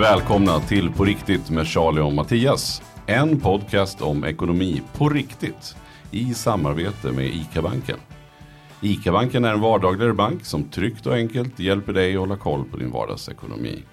Välkomna till På riktigt med Charlie och Mattias. En podcast om ekonomi på riktigt i samarbete med ICA-banken. ICA-banken är en vardagligare bank som tryggt och enkelt hjälper dig att hålla koll på din vardagsekonomi.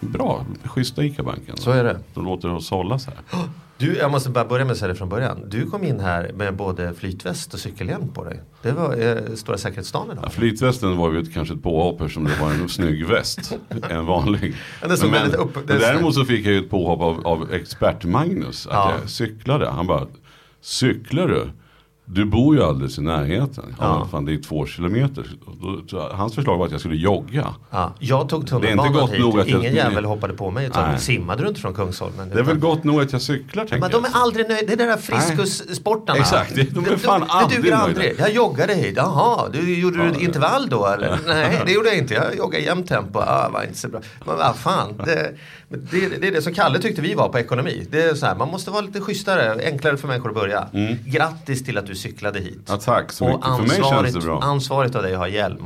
Bra, schyssta ICA-banken. Så är det. De låter oss hållas här. Du, jag måste bara börja med att säga det från början. Du kom in här med både flytväst och cykelhjälm på dig. Det var eh, Stora säkerhetsdagen idag. Ja, flytvästen var ju ett, kanske ett påhopp eftersom det var en snygg väst. En vanlig. Såg men, väldigt upp- men däremot så fick jag ju ett påhopp av, av expert-Magnus. Att Ja. jag cyklade. Han bara, cyklar du? Du bor ju alldeles i närheten. Ja, fan det är två kilometer. Hans förslag var att jag skulle jogga. Ja, jag tog tunnelbanan hit. nog att jag- Ingen jävel hoppade på mig. Utan Nej. simmade du inte från Kungsholmen? Det är väl gott nog att jag cyklar tänker Men de är jag. aldrig nöjda. Det är de där friskussportarna. Exakt, de är fan det, aldrig duger nöjda. aldrig. Jag joggade hit. Jaha, du, gjorde Ja, du intervall då eller? Nej, det gjorde jag inte. Jag joggade jämnt tempo. Ah, var inte så bra. Men vad fan. Det, det, det är det som Kalle tyckte vi var på ekonomi. Det är så här, man måste vara lite schysstare, enklare för människor att börja. Grattis till att du cyklade hit. Ja, tack så Och mycket. För mig känns det bra. ansvarigt av dig att ha hjälm.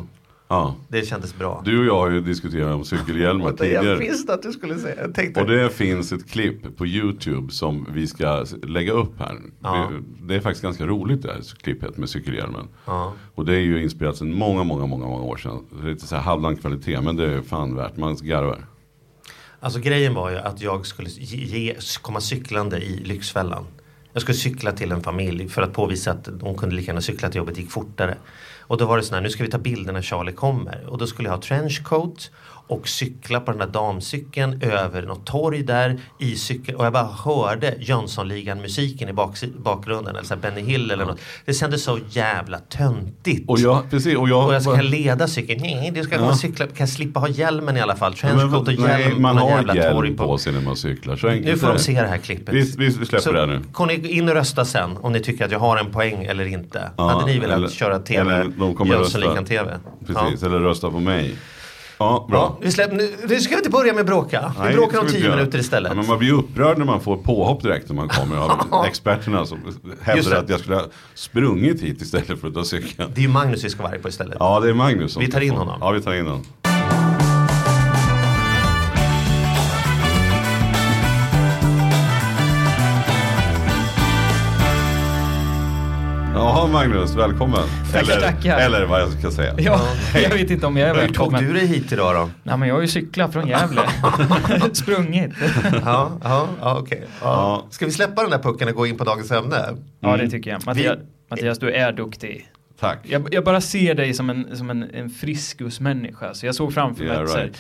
Ja. Det kändes bra. Du och jag har ju diskuterat om cykelhjälmar Det jag tidigare. visste att du skulle säga. Jag tänkte. Och det finns ett klipp på YouTube som vi ska lägga upp här. Ja. Det är faktiskt ganska roligt det här klippet med cykelhjälmen. Ja. Och det är ju inspelat sedan många, många, många, många år sedan. Det är lite så här halvdan kvalitet men det är fan värt. Man garvar. Alltså grejen var ju att jag skulle ge, komma cyklande i Lyxfällan. Jag skulle cykla till en familj för att påvisa att de kunde lika gärna cykla till jobbet, gick fortare. Och då var det så här, nu ska vi ta bilder när Charlie kommer. Och då skulle jag ha trenchcoat och cykla på den där damcykeln över något torg där i cykel. Och jag bara hörde Jönssonligan musiken i bak, bakgrunden, eller så Benny Hill eller något. Det kändes så jävla töntigt. Och jag, precis, och jag, Och jag ska leda cykeln. Nej, du ska Ja. cykla. Kan jag slippa ha hjälmen i alla fall? Ja, Trenchcoat och nej, hjälm man på någon har jävla hjälm på sig när man cyklar. Så nu får de se det här klippet. Vi, vi, vi släpper Så det här nu. Kom ni in och rösta sen om ni tycker att jag har en poäng eller inte. Ja, Hade ni velat eller- köra TV, de kommer Jönssonligan rösta. TV? Precis, eller rösta på mig. Ja, bra. Ja, vi, släpp, nu, nu ska vi inte börja med bråka. Nej, vi bråkar om tio minuter istället. Ja, men man blir upprörd när man får påhopp direkt när man kommer av experterna som hävdar att jag skulle ha sprungit hit istället för att ta cykeln. Det är ju Magnus vi ska vara på istället. Ja, det är Magnus som Vi tar in honom. Ja, vi tar in honom. Jaha Magnus, välkommen. Tackar, eller, tackar. eller vad jag ska säga. Ja, jag vet inte om jag är Hur tog välkommen. du dig hit idag då? Nej, men jag har ju cyklat från Gävle. Sprungit. Ja, ja, ja okej. Ja. Ja. Ska vi släppa den där pucken och gå in på dagens ämne? Ja, det tycker jag. Mattias, Vi- Mattias du är duktig. Tack. Jag, jag bara ser dig som en, som en, en friskusmänniska. Så jag såg framför mig Yeah, att så här, right.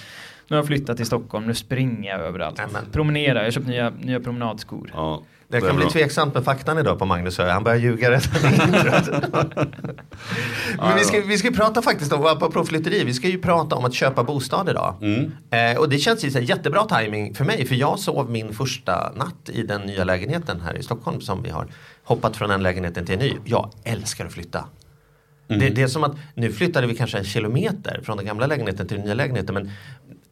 nu har jag flyttat till Stockholm, nu springer jag överallt. Nämen. Promenerar, jag har köpt nya, nya promenadskor. Ja, Det kan bli bra. tveksamt med faktan idag på Magnus Höj. Han börjar ljuga redan i. Men vi ska, vi ska prata faktiskt om, apropå flytteri, vi ska ju prata om att köpa bostad idag. Mm. Eh, och det känns ju så jättebra timing för mig, för jag sov min första natt i den nya lägenheten här i Stockholm som vi har hoppat från en lägenheten till en ny. Jag älskar att flytta. Det, det är som att nu flyttade vi kanske en kilometer från den gamla lägenheten till den nya lägenheten. Men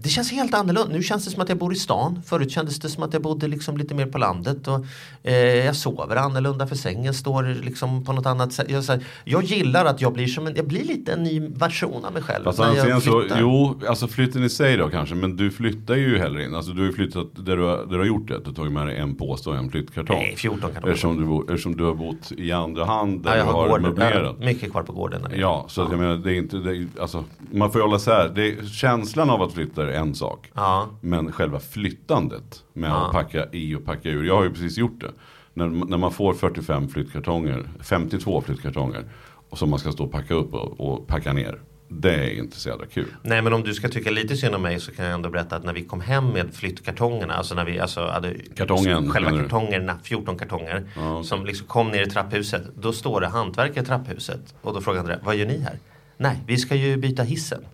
det känns helt annorlunda. Nu känns det som att jag bor i stan. Förut kändes det som att jag bodde liksom lite mer på landet. Och, eh, jag sover annorlunda för sängen står liksom på något annat sätt. Jag, här, jag gillar att jag blir som en, jag blir lite en ny version av mig själv. Fast när jag så, jo, alltså flytten i sig då kanske, men du flyttar ju heller in. Alltså du har ju flyttat där du har, där du har gjort det. Du har tagit med dig en påse och en flyttkartong. Nej, 14 kan det Eftersom du, bo- eftersom du har bott i andra hand där Ja, jag har, har möblerat. mycket kvar på gården. Ja, så att jag menar, det är inte, det är, alltså, man får ju hålla isär. Känslan av att flytta en sak. Ja. Men själva flyttandet med Ja. att packa i och packa ur. Jag har ju precis gjort det. När, när man får 45 flyttkartonger, 52 flyttkartonger. Och som man ska stå och packa upp och, och packa ner. Det är inte så jävla kul. Nej men om du ska tycka lite synd om mig så kan jag ändå berätta att när vi kom hem med flyttkartongerna, alltså när vi alltså hade Kartongen, själva kartongerna, 14 kartonger Ja. som liksom kom ner i trapphuset. Då står det hantverkare i trapphuset och då frågar André, vad gör ni här? Nej, vi ska ju byta hissen.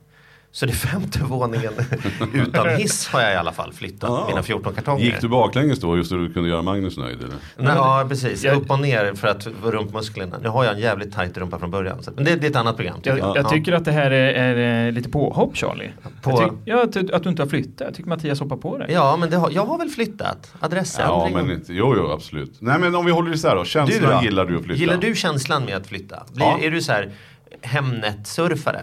Så det är femte våningen utan hiss har jag i alla fall flyttat Ja. mina 14 kartonger. Gick du baklänges då just så du kunde göra Magnus nöjd eller? Nej, ja precis, Jag- upp och ner för att få rumpmusklerna. Nu har jag en jävligt tajt rumpa från början. Så, men det, det är ett annat program. tycker Jag, jag Ja. tycker att det här är, är lite påhopp Charlie. På- Jag tyck, ja, att, att du inte har flyttat. Jag tycker Mattias hoppar på dig. Ja men det har, jag har väl flyttat. Adressändring. Ja men inte, jo jo absolut. Nej men om vi håller isär då. Du Känslan då? gillar du att flytta? Gillar du känslan med att flytta? Blir, Ja. Är du så här Hemnet-surfare?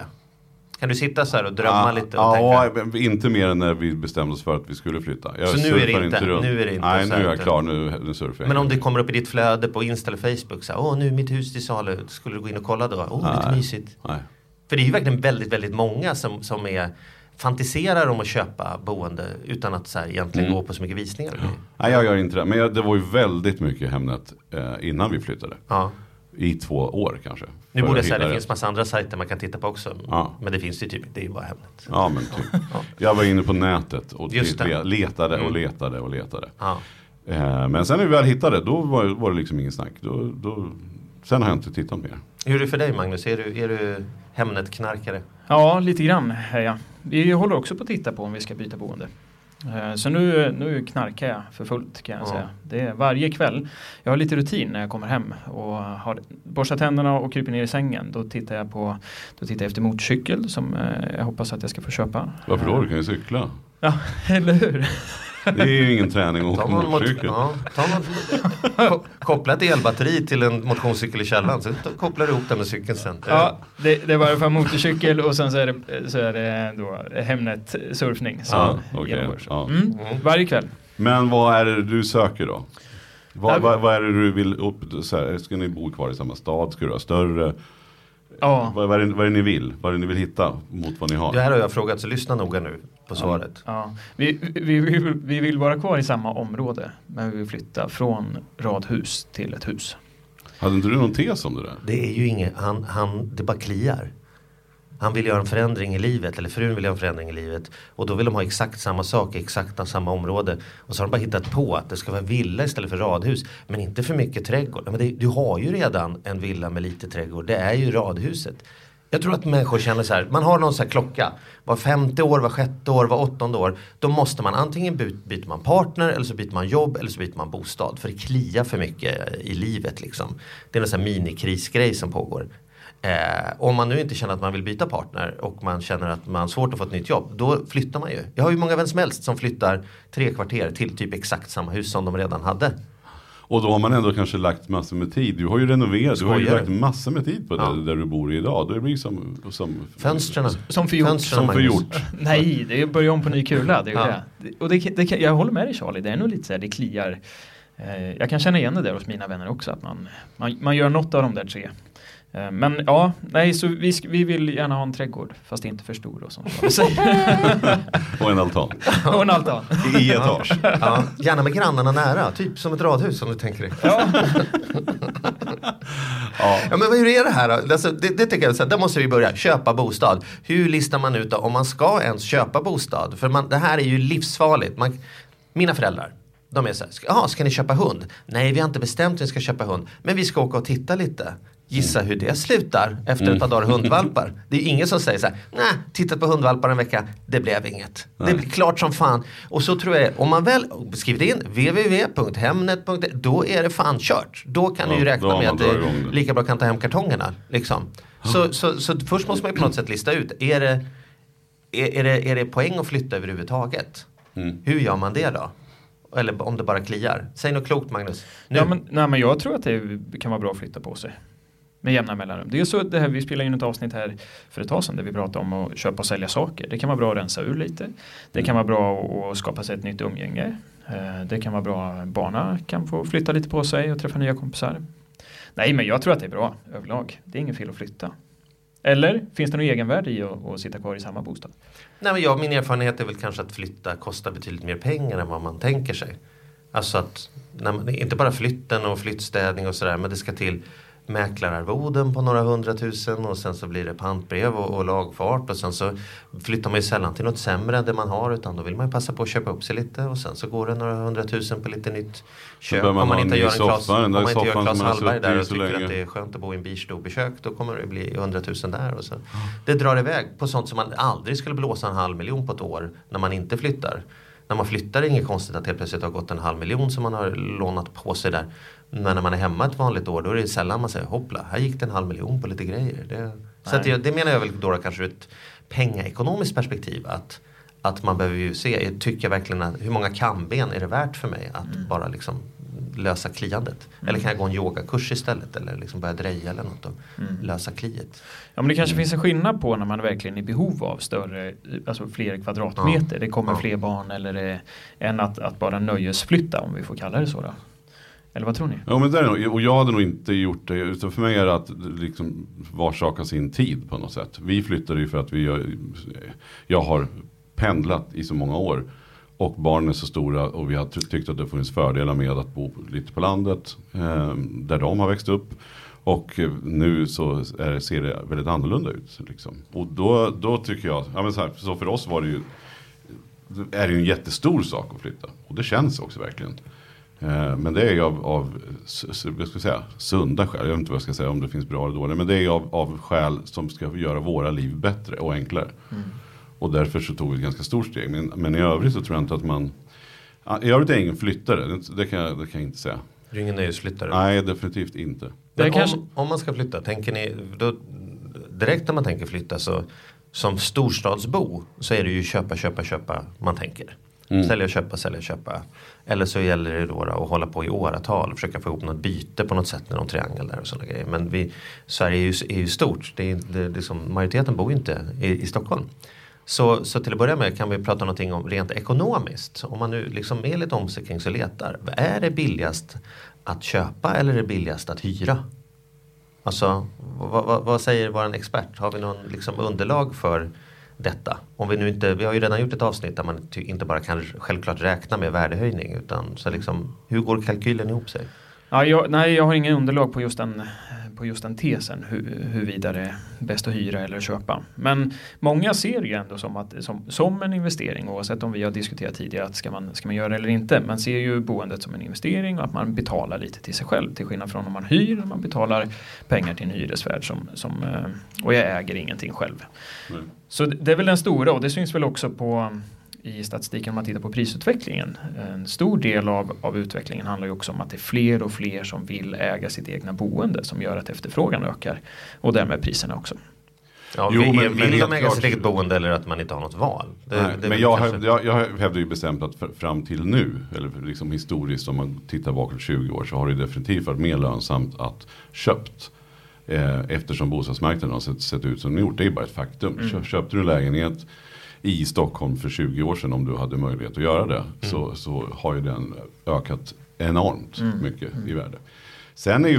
Kan du sitta så här och drömma Ja, lite och ja, tänka? inte mer än när vi bestämde oss för att vi skulle flytta. Jag Så nu är det surfar inte- runt. nu är det inte Nej, nu är jag inte. klar. Nu, nu surfar jag. Men om det kommer upp i ditt flöde på Insta eller Facebook så här, åh nu är mitt hus till salu, skulle du gå in och kolla då? Åh, lite Nej. mysigt. Nej. För det är ju verkligen väldigt, väldigt många som, som är fantiserar om att köpa boende utan att så här, egentligen Mm. gå på så mycket visningar. grejer. Nej, jag gör inte det. Men jag, det var ju väldigt mycket Hemnet eh, innan vi flyttade. Ja. I två år kanske. Nu borde att jag säga, hitta det finns massa andra sajter man kan titta på också. Ja. Men det finns ju typ, det är ju bara Hemnet. Ja men typ. Jag var inne på nätet och Just det. le- letade och Mm. letade och letade. Ja. Eh, men sen när vi väl hittade då var, var det liksom ingen snack. Då, då, sen har jag inte tittat mer. Hur är det för dig Magnus? Är du, är du Hemnet-knarkare? Ja, lite grann är jag. Vi håller också på att titta på om vi ska byta boende. Eh, Så nu, nu knarkar jag för fullt kan jag Ja. säga. Det är varje kväll. Jag har lite rutin när jag kommer hem och har borstat tänderna och kryper ner i sängen. Då tittar jag på då tittar jag efter motorcykel som eh, jag hoppas att jag ska få köpa. Varför då? Eh, Du kan ju cykla. Ja, eller hur? Det är ju ingen träning att åka någon, mot, motorcykel. ja, ko- koppla ett elbatteri till en motionscykel i källaren så kopplar du ihop den med cykeln sen. Ja, det, det var i alla fall motorcykel och sen så är det, så är det då Hemnet surfning som Ja, genomförs. ja. Mm, Mm. varje kväll. Men vad är det du söker då? Vad, vad, vad är det du vill upp? Så här, ska ni bo kvar i samma stad? Ska du ha större? Ja. Vad, vad, är det, vad är det ni vill? Vad är det ni vill hitta mot vad ni har? Det här har jag frågat så lyssna noga nu på svaret. Ja, vi, vi, vi, vill- vi vill vara kvar i samma område men vi vill flytta från radhus till ett hus. Hade inte du någon tes om det där? Det är ju inget, han, han, det bara kliar. Han vill göra en förändring i livet, eller frun vill göra en förändring i livet. Och då vill de ha exakt samma sak i exakt samma område. Och så har de bara hittat på att det ska vara villa istället för radhus. Men inte för mycket trädgård. Men det, du har ju redan en villa med lite trädgård. Det är ju radhuset. Jag tror att människor känner så här, man har någon så här klocka. Var femte år, var sjätte år, var åttonde år. Då måste man antingen by- byter man partner eller så byter man jobb eller så byter man bostad. För det kliar för mycket i livet liksom. Det är en sån här minikrisgrej som pågår. Eh, om man nu inte känner att man vill byta partner och man känner att man har svårt att få ett nytt jobb. Då flyttar man ju. Jag har ju många vänner som helst som flyttar tre kvarter till typ exakt samma hus som de redan hade. Och då har man ändå kanske lagt massor med tid. Du har ju renoverat, du har ju Skojar lagt massor med tid på Ja. det där du bor idag. Det blir som, som Fönstren. Som förgjort. Som förgjort. Nej, det är börja om på ny kula. Det är Ja. det. Det- Och det, det, jag håller med dig Charlie, det är nog lite så här, det kliar. Eh, jag kan känna igen det där hos mina vänner också, att man, man, man gör något av de där tre. Eh, men ja, nej, så vi, vi vill gärna ha en trädgård, fast inte för stor Charlie säger. Och en altan. Och en altan. I etage. Ja, gärna med grannarna nära, typ som ett radhus om du tänker dig. Ja. Ja. Ja men hur är det här då? Alltså, det, det tycker jag, så här, där måste vi börja. Köpa bostad. Hur listar man ut då, om man ska ens köpa bostad? För man, det här är ju livsfarligt. Man, mina föräldrar, de är så här, ska, aha, ska ni köpa hund? Nej, vi har inte bestämt att vi ska köpa hund. Men vi ska åka och titta lite. Gissa hur det slutar efter ett par dagar hundvalpar. Det är ingen som säger så här, nej, tittat på hundvalpar en vecka, det blev inget. Det blir klart som fan. Och så tror jag, om man väl skrivit in www.hemnet.se, då är det fan kört. Då kan Ja, du ju räkna med att det det. lika bra kan ta hem kartongerna. Liksom. Så, så, så först måste man ju på något sätt lista ut, är det, är, är det, är det poäng att flytta överhuvudtaget? Mm. Hur gör man det då? Eller om det bara kliar. Säg något klokt Magnus. Nu. Ja, men, nej, men jag tror att det kan vara bra att flytta på sig. Med jämna mellanrum. Det är så det här, vi spelade in ett avsnitt här för ett tag sedan där vi pratade om att köpa och sälja saker. Det kan vara bra att rensa ur lite. Det kan vara bra att skapa sig ett nytt umgänge. Eh, det kan vara bra att barna kan få flytta lite på sig och träffa nya kompisar. Nej, men jag tror att det är bra överlag. Det är ingen fel att flytta. Eller finns det någon egenvärde i att, att sitta kvar i samma bostad? Nej, men jag, min erfarenhet är väl kanske att flytta kostar betydligt mer pengar än vad man tänker sig. Alltså att, när man, inte bara flytten och flyttstädning och sådär, men det ska till mäklararvoden på några hundratusen och sen så blir det pantbrev och, och lagfart och sen så flyttar man ju sällan till något sämre än det man har utan då vill man ju passa på att köpa upp sig lite och sen så går det några hundratusen på lite nytt man Om man inte gör en Klas, om man inte gör Hallberg där och tycker länge. att det är skönt att bo i en bistobekök då kommer det bli hundratusen där och så. Det drar iväg på sånt som man aldrig skulle blåsa en halv miljon på ett år när man inte flyttar. När man flyttar är det inget konstigt att helt plötsligt har gått en halv miljon som man har lånat på sig där. Men när man är hemma ett vanligt år då är det sällan man säger hoppla, här gick det en halv miljon på lite grejer. Det, så att det, det menar jag väl då kanske ur ett pengaekonomiskt perspektiv. Att, att man behöver ju se, tycker jag verkligen att hur många kamben är det värt för mig att bara liksom lösa kliandet? Mm. Eller kan jag gå en yogakurs istället? Eller liksom börja dreja eller något och Mm. lösa kliet? Ja men det kanske finns en skillnad på när man verkligen är i behov av större, alltså fler kvadratmeter. Det kommer Ja. fler barn eller det, än att, att bara nöjesflytta om vi får kalla det så då. Eller vad tror ni? Ja, men det är, nog- och jag hade nog inte gjort det. Utan för mig är det att liksom var sak har sin tid på något sätt. Vi flyttade ju för att vi, eh, jag har pendlat i så många år. Och barnen är så stora och vi har tyckt att det funnits fördelar med att bo lite på landet. Eh, där de har växt upp. Och eh, nu så är, det- ser det väldigt annorlunda ut. Liksom. Och då, då tycker jag, ja, men så, här, så för oss var det ju det är det ju en jättestor sak att flytta. Och det känns också verkligen. Eh, Men det är ju av, av vad ska jag säga, sunda skäl. Jag vet inte vad jag ska säga om det finns bra eller dåliga. Men det är ju av, av skäl som ska göra våra liv bättre och enklare. Och därför så tog vi ett ganska stort steg. Men, men i övrigt så tror jag inte att man... I övrigt är jag ingen flyttare. Det, det, kan jag, det kan jag inte säga. Du är ingen nöjesflyttare? Nej, definitivt inte. Men kanske- om, om man ska flytta, tänker ni, då, direkt när man tänker flytta så som storstadsbo så är det ju köpa, köpa, köpa man tänker. Mm. Sälja, köpa, sälja, och köpa. Eller så gäller det då, att hålla på i åratal och försöka få ihop något byte på något sätt med någon triangel där och sådana grejer. Men vi, Sverige är ju, är ju stort. Det är, det, är liksom, majoriteten bor ju inte i, i Stockholm. Så, så till att börja med kan vi prata någonting om rent ekonomiskt. Om man nu liksom är lite omsikring så letar. Är det billigast att köpa eller är det billigast att hyra? Alltså, vad, vad, vad säger vår expert? Har vi någon liksom underlag för detta? Om vi nu inte, vi har ju redan gjort ett avsnitt där man inte bara kan självklart räkna med värdehöjning utan så liksom, hur går kalkylen ihop sig? Ja, jag, nej, jag har ingen underlag på just den, på just den tesen hur, huruvida det är bäst att hyra eller köpa. Men många ser ju ändå som, att, som, som en investering oavsett om vi har diskuterat tidigare att ska man, ska man göra det eller inte. Man ser ju boendet som en investering och att man betalar lite till sig själv till skillnad från om man hyr. Man betalar pengar till en hyresvärd som, som, eh, och jag äger ingenting själv. Nej. Så det det är väl den stora och det syns väl också på i statistiken om man tittar på prisutvecklingen. En stor del av, av utvecklingen handlar ju också om att det är fler och fler som vill äga sitt egna boende som gör att efterfrågan ökar och därmed priserna också. Ja, Jo, vi- men- vill men de äga klart- sitt eget boende eller att man inte har något val? Det- Nej, det men jag, kanske- jag, jag hävdar ju bestämt att fr- fram till nu, eller liksom historiskt om man tittar bakåt 20 år så har det definitivt varit mer lönsamt att köpt. Eh, eftersom bostadsmarknaden har sett, sett ut som den gjort. Det är bara ett faktum. Mm. Kö- Köpte du en lägenhet i Stockholm för 20 år sedan om du hade möjlighet att göra det. Så, så har ju den ökat enormt Mm. mycket i värde. Sen är ju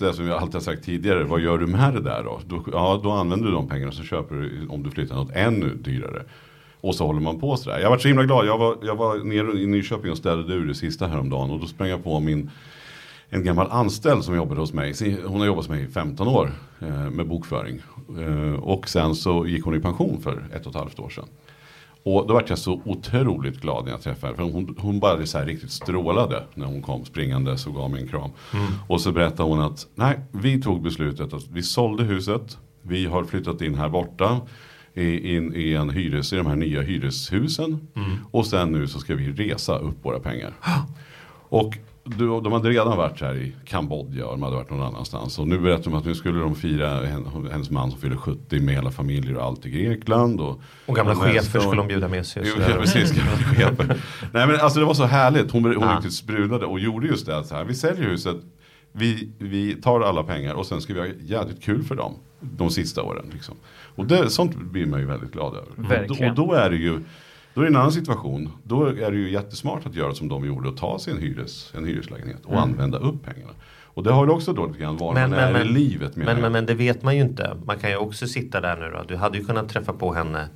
det som jag alltid har sagt tidigare, vad gör du med det där då? då? Ja, då använder du de pengarna så köper du om du flyttar något ännu dyrare. Och så håller man på sådär. Jag var så himla glad, jag var, jag var nere i Nyköping och städade ur det sista häromdagen och då sprang jag på min en gammal anställd som jobbade hos mig. Hon har jobbat hos mig i 15 år eh, med bokföring. Eh, och sen så gick hon i pension för ett och ett halvt år sedan. Och då var jag så otroligt glad när jag träffade henne. För hon, hon bara så här riktigt strålade när hon kom springande och gav mig en kram. Och så berättade hon att nej, vi tog beslutet att vi sålde huset. Vi har flyttat in här borta. I, in, i, en hyres, I de här nya hyreshusen. Och sen nu så ska vi resa upp våra pengar. Och du, de hade redan varit här i Kambodja och de hade varit någon annanstans. Och nu berättar de att nu skulle de fira hen- hennes man som fyller 70 med hela familjer och allt i Grekland. Och, Och gamla och chefer skulle de bjuda med sig. och ja, precis, gamla chefer. Nej men alltså det var så härligt. Hon, hon Ja. riktigt sprudlade och gjorde just det. att Så här, vi säljer huset, vi, vi tar alla pengar och sen ska vi ha jävligt kul för dem. De sista åren. Liksom. Och det, sånt blir man ju väldigt glad över. Och Verkligen. då, och då är det ju då är det en annan situation. Då är det ju jättesmart att göra som de gjorde och ta sig en, hyres, en hyreslägenhet och använda upp pengarna. Och det har ju också då lite grann var Men- man men- är i men- livet. menar Men, men, men det vet man ju inte. Man kan ju också sitta där nu då. Du hade ju kunnat träffa på henne.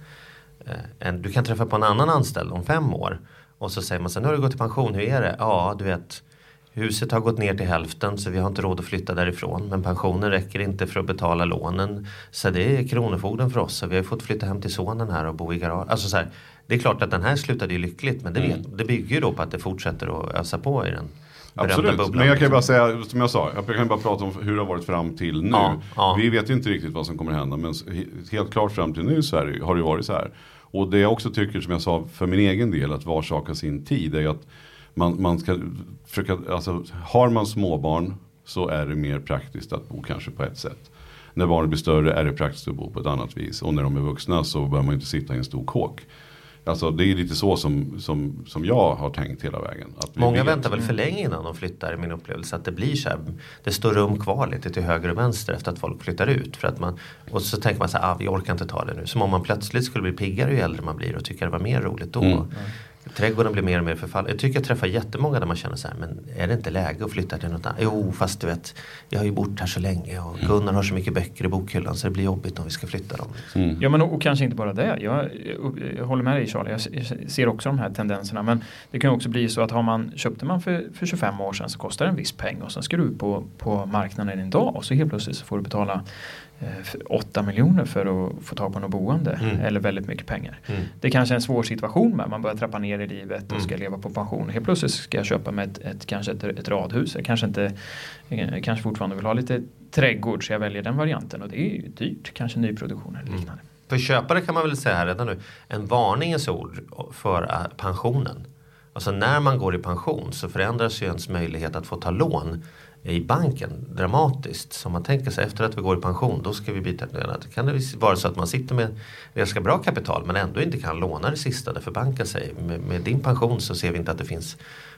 Eh, en, du kan träffa på en annan anställd om fem år. Och så säger man så nu har du gått i pension, hur är det? Ja, du vet. Huset har gått ner till hälften så vi har inte råd att flytta därifrån. Men pensionen räcker inte för att betala lånen. Så det är kronofogden för oss. Så vi har fått flytta hem till sonen här och bo i garage. Alltså så här, det är klart att den här slutade ju lyckligt. Men det, Mm. det bygger ju då på att det fortsätter att ösa på i den Absolut, bubblan. men jag kan liksom. bara säga, som jag sa, jag kan bara prata om hur det har varit fram till nu. Ja, ja. Vi vet ju inte riktigt vad som kommer hända, men he- helt klart fram till nu så är det, har det varit så här. Och det jag också tycker, som jag sa för min egen del, att var sak har sin tid, är ju att man, man ska försöka, alltså har man småbarn så är det mer praktiskt att bo kanske på ett sätt. När barnen blir större är det praktiskt att bo på ett annat vis. Och när de är vuxna så bör man inte sitta i en stor kåk. Alltså det är lite så som, som, som jag har tänkt hela vägen. Många vet- väntar väl för länge innan de flyttar i min upplevelse. Att det blir så här, det står rum kvar lite till höger och vänster efter att folk flyttar ut. För att man, och så tänker man så här, ah, vi orkar inte ta det nu. Som om man plötsligt skulle bli piggare ju äldre man blir och tycka det var mer roligt då. Mm. Trädgården blir mer och mer förfallen. Jag tycker jag träffar jättemånga där man känner så här, men är det inte läge att flytta till något annat? Jo, fast du vet, jag har ju bort här så länge och Mm. Gunnar har så mycket böcker i bokhyllan så det blir jobbigt om vi ska flytta dem. Liksom. Mm. Ja men och, och kanske inte bara det. Jag, jag, jag håller med dig Charlie. Jag ser också de här tendenserna. Men det kan ju också bli så att har man, köpte man för, för 25 år sedan så kostar det en viss peng och sen ska du ut på, på marknaden idag och så helt plötsligt så får du betala eh, för 8 miljoner för att få tag på något boende. Mm. Eller väldigt mycket pengar. Mm. Det är kanske är en svår situation med. Man börjar trappa ner i livet och Mm. ska leva på pension. Helt plötsligt ska jag köpa med ett, ett, kanske ett, ett radhus. Jag kanske, inte, jag kanske fortfarande vill ha lite trädgård så jag väljer den varianten. Och det är ju dyrt. Kanske nyproduktion eller Mm. liknande. För köpare kan man väl säga här redan nu, en varningens ord för äh, pensionen. Alltså när man går i pension så förändras ju ens möjlighet att få ta lån i banken dramatiskt. Så man tänker sig efter att vi går i pension då ska vi byta det. kan det vara så att man sitter med ganska bra kapital men ändå inte kan låna det sista därför banken säger med, med din pension så ser vi inte att det finns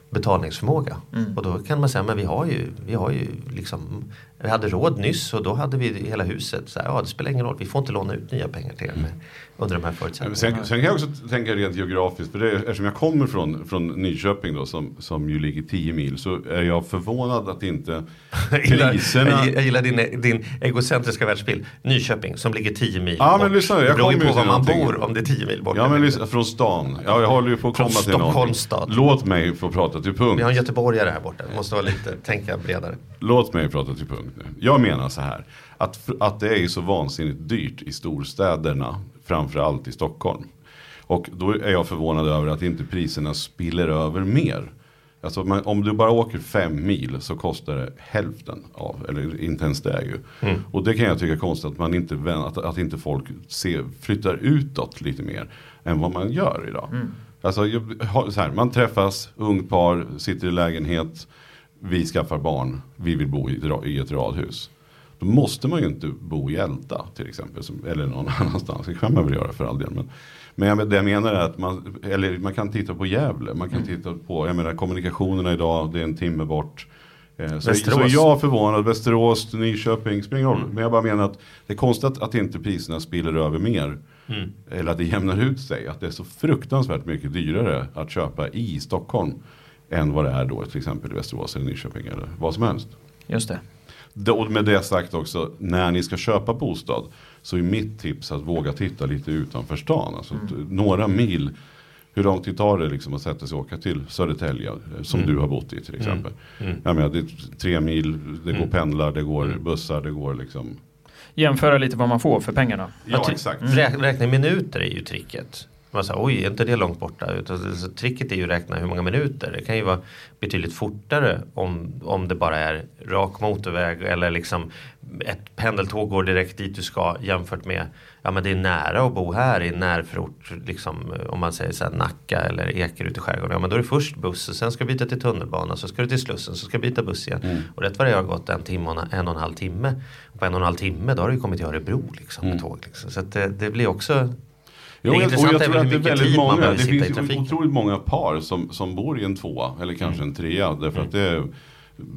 betalningsförmåga. Mm. Och då kan man säga men vi har ju, vi har ju liksom vi hade råd nyss och då hade vi hela huset. Så här, ja, det spelar ingen roll, vi får inte låna ut nya pengar till er med, under de här förutsättningarna. Sen, sen kan jag också tänka rent geografiskt, för det, eftersom jag kommer från, från Nyköping då, som, som ju ligger 10 mil, så är jag förvånad att inte priserna... jag, jag gillar din, din egocentriska världsbild. Nyköping som ligger 10 mil Ja, bort. men lyssna, jag det beror ju på var man bor om det är 10 mil bort. Ja men lyssna, från stan. Ja, jag håller ju på att Från komma till någonting. Stad. Låt mig få prata till punkt. Vi har en göteborgare här borta. Det måste vara lite, tänka bredare. Låt mig prata till punkt nu. Jag menar så här. Att, att det är så vansinnigt dyrt i storstäderna. Framförallt i Stockholm. Och då är jag förvånad över att inte priserna spiller över mer. Alltså man, om du bara åker fem mil så kostar det hälften av, eller inte ens det ju. Mm. Och det kan jag tycka är konstigt att, man inte, att, att inte folk ser, flyttar utåt lite mer än vad man gör idag. Alltså, jag, har- så här, man träffas, ungt par, sitter i lägenhet, vi skaffar barn, vi vill bo i, i ett radhus. Då måste man ju inte bo i Älta till exempel, som, eller någon annanstans. Det kan man väl göra för all del. Men, men jag, det jag menar är att man, eller man kan titta på Gävle, man kan titta på, jag menar kommunikationerna idag, det är en timme bort. Eh, Så, så Västerås. är jag förvånad, Västerås, Nyköping, spelar ingen roll. Men jag bara menar att det är konstigt att, att inte priserna spiller över mer. Mm. Eller att det jämnar ut sig. Att det är så fruktansvärt mycket dyrare att köpa i Stockholm. Än vad det är då till exempel i Västerås eller Nyköping eller vad som helst. Just det. Och med det sagt också, när ni ska köpa bostad så är mitt tips att våga titta lite utanför stan. Alltså Mm. några mil. Hur lång tid tar det liksom att sätta sig och åka till Södertälje som Mm. du har bott i till exempel. Mm. Jag menar, det är tre mil, det går Mm. pendlar, det går Mm. bussar, det går liksom. Jämföra lite vad man får för pengarna. Ja exakt. Rä- Räkna minuter är ju tricket. Man säger, oj, är inte det långt borta? Utan, så tricket är ju att räkna hur många minuter. Det kan ju vara betydligt fortare om, om det bara är rak motorväg eller liksom ett pendeltåg går direkt dit du ska jämfört med ja men det är nära att bo här i närförort liksom om man säger så här Nacka eller Ekerö i skärgården. Ja men då är det först buss och sen ska du byta till tunnelbana så ska du till Slussen så ska du byta buss igen. Mm. Och rätt vad det har gått en timme en och en halv timme. Och på en och en halv timme då har du kommit till Örebro liksom Mm. tåg. Liksom. Så det, det blir också Jo, Det jag, och intressanta jag är väl hur det mycket väldigt tid man många. behöver Det sitta i finns trafiken. otroligt många par som, som bor i en tvåa eller kanske en trea. Därför att det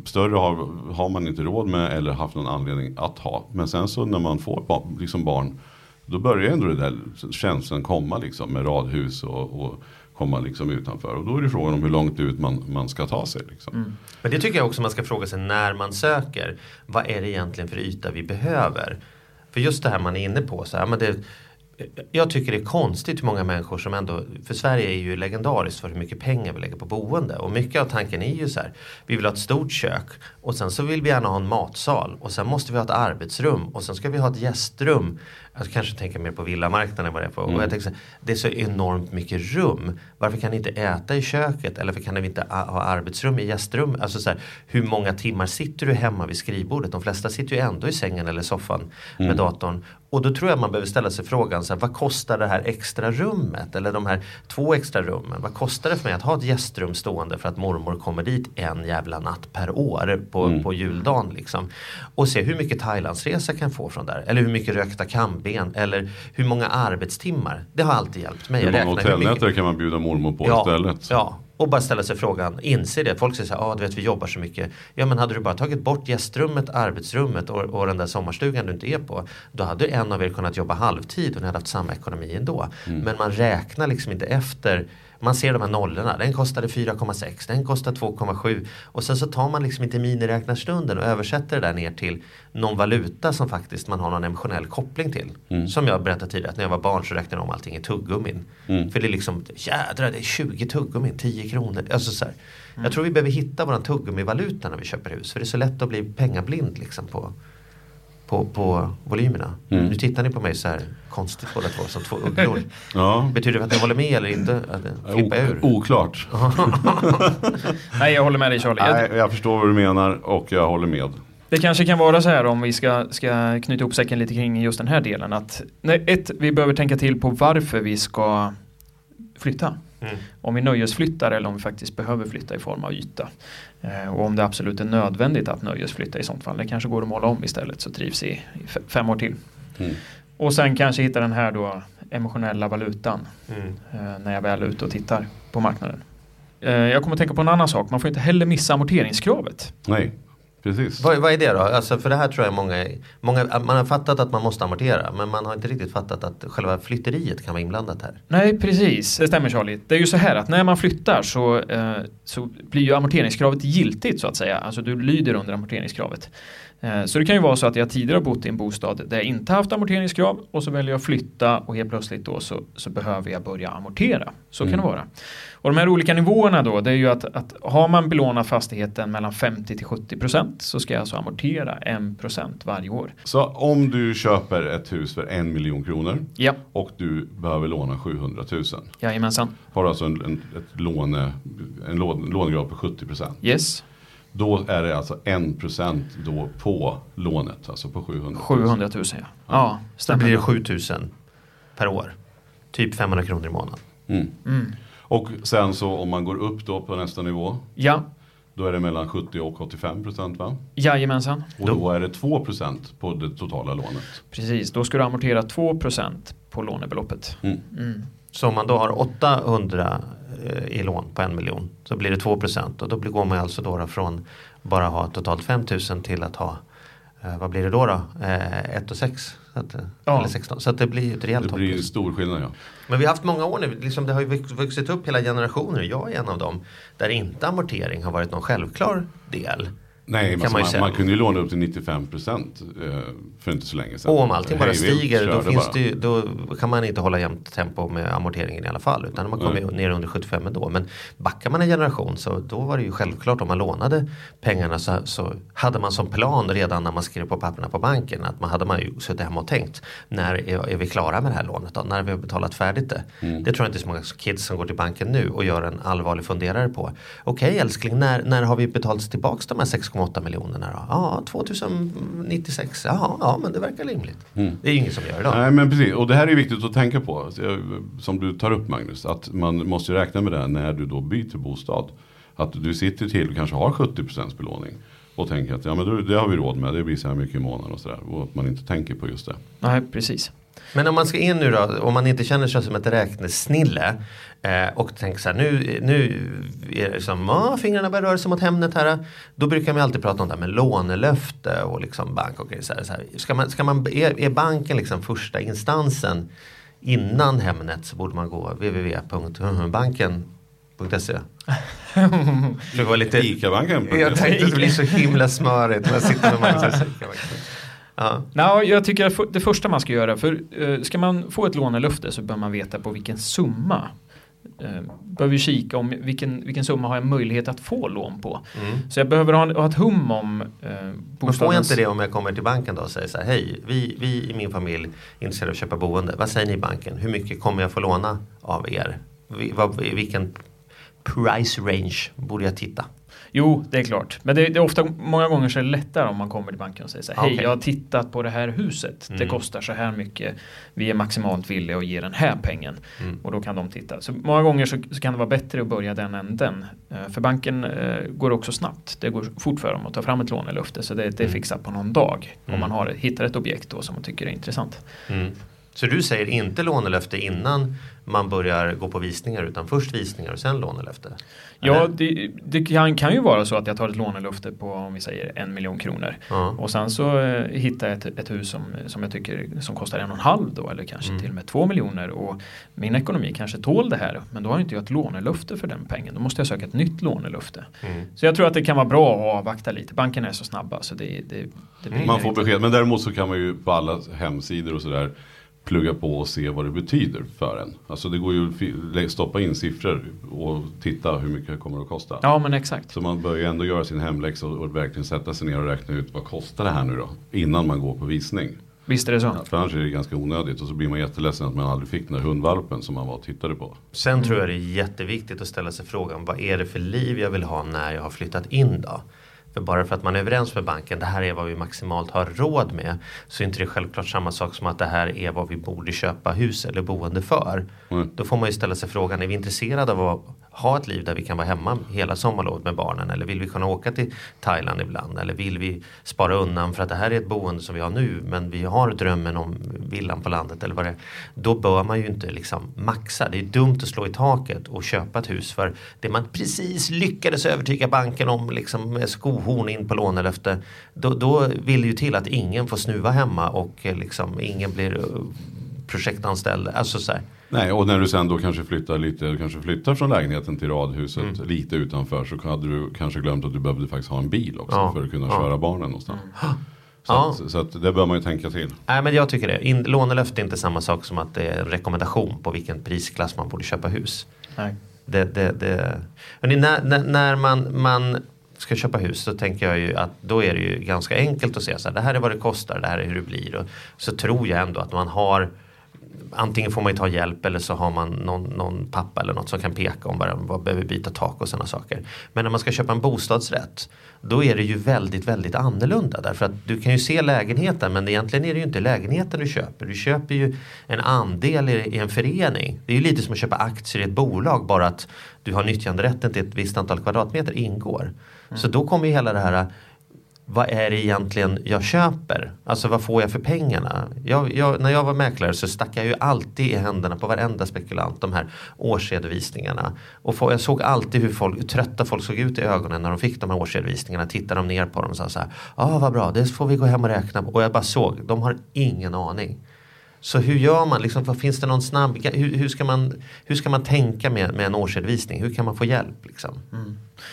större har, har man inte råd med eller haft någon anledning att ha. Men sen så när man får ba, liksom barn. Då börjar ändå det där känslan komma liksom med radhus och, och komma liksom utanför. Och då är det frågan om hur långt ut man, man ska ta sig. Liksom. Mm. Men det tycker jag också man ska fråga sig när man söker. Vad är det egentligen för yta vi behöver? För just det här man är inne på. Så här, men det, jag tycker det är konstigt hur många människor som ändå, för Sverige är ju legendariskt för hur mycket pengar vi lägger på boende. Och mycket av tanken är ju så här, vi vill ha ett stort kök och sen så vill vi gärna ha en matsal och sen måste vi ha ett arbetsrum och sen ska vi ha ett gästrum. Jag kanske tänker mer på villamarknaden än vad det är på. Och jag tänker så här, det är så enormt mycket rum. Varför kan ni inte äta i köket? Eller varför kan vi inte ha arbetsrum i gästrum? Alltså så här, hur många timmar sitter du hemma vid skrivbordet? De flesta sitter ju ändå i sängen eller soffan med datorn. Och då tror jag man behöver ställa sig frågan, så här, vad kostar det här extra rummet? Eller de här två extra rummen. Vad kostar det för mig att ha ett gästrum stående för att mormor kommer dit en jävla natt per år på, på juldagen? Liksom. Och se hur mycket Thailandsresa kan få från där. Eller hur mycket rökta pannben. Eller hur många arbetstimmar. Det har alltid hjälpt mig. Hur många hotellnätter kan man bjuda mormor på ja, istället? Ja, och bara ställa sig frågan, inse det. Folk säger så här, ah, du vet vi jobbar så mycket. Ja men hade du bara tagit bort gästrummet, arbetsrummet och, och den där sommarstugan du inte är på. Då hade en av er kunnat jobba halvtid och ni hade haft samma ekonomi ändå. Men man räknar liksom inte efter. Man ser de här nollorna, den kostade 4,6, den kostar 2,7 och sen så tar man liksom inte miniräknarstunden och översätter det där ner till någon valuta som faktiskt man har någon emotionell koppling till. Som jag berättade tidigare, att när jag var barn så räknade jag om allting i tuggummin. För det är liksom, jädrar det är 20 tuggummin, 10 kronor. Alltså så här. Jag tror vi behöver hitta våran tuggummivaluta när vi köper hus. För det är så lätt att bli pengablind liksom på, på, på volymerna. Nu tittar ni på mig så här konstigt båda två som två ugglor. Ja. Betyder det att ni håller med eller inte? Att, flippa ur? Oklart. Nej, jag håller med dig Charlie. Jag- Nej, jag förstår vad du menar och jag håller med. Det kanske kan vara så här om vi ska, ska knyta ihop säcken lite kring just den här delen. Att, nej, ett, vi behöver tänka till på varför vi ska flytta. Mm. Om vi nöjesflyttar eller om vi faktiskt behöver flytta i form av yta. Eh, och om det absolut är nödvändigt att nöjesflytta i sånt fall. Det kanske går att måla om istället så trivs i, i fem år till. Mm. Och sen kanske hitta den här då emotionella valutan Mm. eh, när jag väl är ute och tittar på marknaden. Eh, jag kommer att tänka på en annan sak. Man får inte heller missa amorteringskravet. Nej, precis. Vad, vad är det då? Alltså för det här tror jag många, många, man har fattat att man måste amortera men man har inte riktigt fattat att själva flytteriet kan vara inblandat här. Nej, precis. Det stämmer Charlie. Det är ju så här att när man flyttar så, eh, så blir ju amorteringskravet giltigt så att säga. Alltså du lyder under amorteringskravet. Eh, så det kan ju vara så att jag tidigare har bott i en bostad där jag inte haft amorteringskrav och så väljer jag att flytta och helt plötsligt då så, så behöver jag börja amortera. Så kan det vara. Och de här olika nivåerna då, det är ju att, att har man belånat fastigheten mellan 50 till 70 procent så ska jag alltså amortera 1 procent varje år. Så om du köper ett hus för en miljon kronor Ja, och du behöver låna 700 000. jajamensan. Har du alltså en, en, ett låne, en lån, lånegrad på 70 procent. Yes, Då är det alltså 1 procent då på lånet, alltså på 700 000. 700 000 ja. Ja, Så stämmer. blir det 7000 per år. Typ 500 kronor i månaden. Mm. Mm. Och sen så om man går upp då på nästa nivå. Ja, Då är det mellan 70 och 85 procent va? jajamensan. Och då är det 2 procent på det totala lånet. Precis, då ska du amortera 2% på lånebeloppet. Mm. Mm. Så om man då har 800 eh, i lån på en miljon så blir det 2 procent och då blir- går man alltså då, från bara ha totalt 5000 till att ha eh, vad blir det då? då? Eh, 1 och 6. Så att, Ja. Eller 16. Så att det blir ju ett rejält Det hopp. blir stor skillnad ja. Men vi har haft många år nu, liksom det har ju vux- vuxit upp hela generationer, jag är en av dem, där inte amortering har varit någon självklart del. Nej, Kan men man man, man kunde ju låna upp till 95 procent eh, för inte så länge sedan. Och om allting bara stiger då, finns bara. det då kan man inte hålla jämnt tempo med amorteringen i alla fall. Utan man kommer ner under 75 ändå. Men backar man en generation så då var det ju självklart om man lånade pengarna så, så hade man som plan redan när man skrev på papperna på banken att man hade man ju suttit hemma och tänkt när är, är vi klara med det här lånet då? När har vi betalat färdigt det? Mm. Det tror jag inte är så många kids som går till banken nu och gör en allvarlig funderare på. Okej älskling, när, när har vi betalat tillbaka de här 6,8 miljonerna då? Ja, 2096. Ja, ja, men det verkar rimligt. Mm. Det är ju ingen som gör idag. Nej men precis, och det här är viktigt att tänka på. eh, Som du tar upp Magnus, att man måste ju räkna med det när du då byter bostad. Att du sitter till och kanske har 70% belåning. Och tänker att ja, men det, det har vi råd med, det blir så här mycket i månaden och sådär. Och att man inte tänker på just det. Nej, precis. Men om man ska in nu då, om man inte känner sig som ett räknesnille eh, och tänker så här, nu, nu är det som, ah, fingrarna börjar röra sig mot Hemnet här. Då brukar man alltid prata om det här med lånelöfte och liksom bank och grejer. Så här, så här. Ska man, ska man, är, är banken liksom första instansen innan Hemnet så borde man gå www.banken.se. Försöker vara lite Ica-banken. Jag tänkte att det blir så himla smörigt när jag sitter med Magnus. Ja. Nå, jag tycker det första man ska göra, för eh, ska man få ett lånelöfte så bör man veta på vilken summa. Eh, behöver kika om vilken, vilken summa har jag möjlighet att få lån på. Mm. Så jag behöver ha, ha ett hum om eh, Men får jag bostadens- inte det om jag kommer till banken då och säger så här, hej, vi, vi i min familj är intresserade av att köpa boende. Vad säger ni i banken? Hur mycket kommer jag få låna av er? Vi, vad, vilken price range borde jag titta? Jo, det är klart. Men det, det, är ofta, många gånger så är det lättare om man kommer till banken och säger så här, hej, jag har tittat på det här huset. Det Mm. kostar så här mycket. Vi är maximalt villiga att ge den här pengen. Mm. Och då kan de titta. Så många gånger så, så kan det vara bättre att börja den änden. Eh, För banken eh, går också snabbt. Det går fort för dem att ta fram ett lånelöfte. Så det, det är Mm. fixat på någon dag. Om Mm. man har, hittar ett objekt då som man tycker är intressant. Mm. Så du säger inte lånelöfte innan man börjar gå på visningar utan först visningar och sen lånelöfte? Ja, det, det kan, kan ju vara så att jag tar ett lånelöfte på om vi säger en miljon kronor. Ja. Och sen så eh, hittar jag ett, ett hus som, som jag tycker som kostar en och en halv då eller kanske Mm. till och med två miljoner och min ekonomi kanske tål det här men då har inte jag ett lånelöfte för den pengen. Då måste jag söka ett nytt lånelöfte. Mm. Så jag tror att det kan vara bra att avvakta lite. Banken är så snabba så det, det, det Man får besked, men däremot så kan man ju på alla hemsidor och sådär plugga på och se vad det betyder för en. Alltså det går ju att stoppa in siffror och titta hur mycket det kommer att kosta. Ja men exakt. Så man bör ju ändå göra sin hemläxa och, och verkligen sätta sig ner och räkna ut vad kostar det här nu då? Innan man går på visning. Visst är det så. För annars är det ganska onödigt och så blir man jätteledsen att man aldrig fick den där hundvalpen som man var och tittade på. Sen tror jag det är jätteviktigt att ställa sig frågan vad är det för liv jag vill ha när jag har flyttat in då? För bara för att man är överens med banken, det här är vad vi maximalt har råd med. Så är inte det självklart samma sak som att det här är vad vi borde köpa hus eller boende för. Mm. Då får man ju ställa sig frågan, är vi intresserade av att ha ett liv där vi kan vara hemma hela sommarlovet med barnen? Eller vill vi kunna åka till Thailand ibland? Eller vill vi spara undan för att det här är ett boende som vi har nu men vi har drömmen om villan på landet eller vad det är. Då bör man ju inte liksom maxa. Det är dumt att slå i taket och köpa ett hus för det man precis lyckades övertyga banken om liksom med skohorn in på lånelöfte. Då, då vill det ju till att ingen får snuva hemma och eh, liksom ingen blir eh, projektanställd. Alltså så här. Nej, och när du sen då kanske flyttar lite, kanske flyttar från lägenheten till radhuset Mm. lite utanför så hade du kanske glömt att du behövde faktiskt ha en bil också Ja, för att kunna ja. köra barnen någonstans. Så, Ja. att, så att det bör man ju tänka till. Nej men jag tycker det. In, lånelöfte är inte samma sak som att det är en rekommendation på vilken prisklass man borde köpa hus. Nej. Det, det, det. Hörrni, när, när, när man, man ska köpa hus så tänker jag ju att då är det ju ganska enkelt att säga så här. Det här är vad det kostar, det här är hur det blir. Och så tror jag ändå att man har Antingen får man ju ta hjälp eller så har man någon, någon pappa eller något som kan peka om vad vad behöver byta tak och sådana saker. Men när man ska köpa en bostadsrätt då är det ju väldigt, väldigt annorlunda. Därför att du kan ju se lägenheten men egentligen är det ju inte lägenheten du köper. Du köper ju en andel i, i en förening. Det är ju lite som att köpa aktier i ett bolag bara att du har nyttjanderätten till ett visst antal kvadratmeter ingår. Så då kommer ju hela det här vad är det egentligen jag köper? Alltså vad får jag för pengarna? Jag, jag, när jag var mäklare så stack jag ju alltid i händerna på varenda spekulant de här årsredovisningarna. Och få, jag såg alltid hur, folk, hur trötta folk såg ut i ögonen när de fick de här årsredovisningarna. Tittade de ner på dem och sa så här, ja ah, vad bra, det får vi gå hem och räkna på. Och jag bara såg, de har ingen aning. Så hur gör man? Liksom, vad finns det någon snabb, hur, hur, ska, man, hur ska man tänka med, med en årsredovisning? Hur kan man få hjälp? Liksom?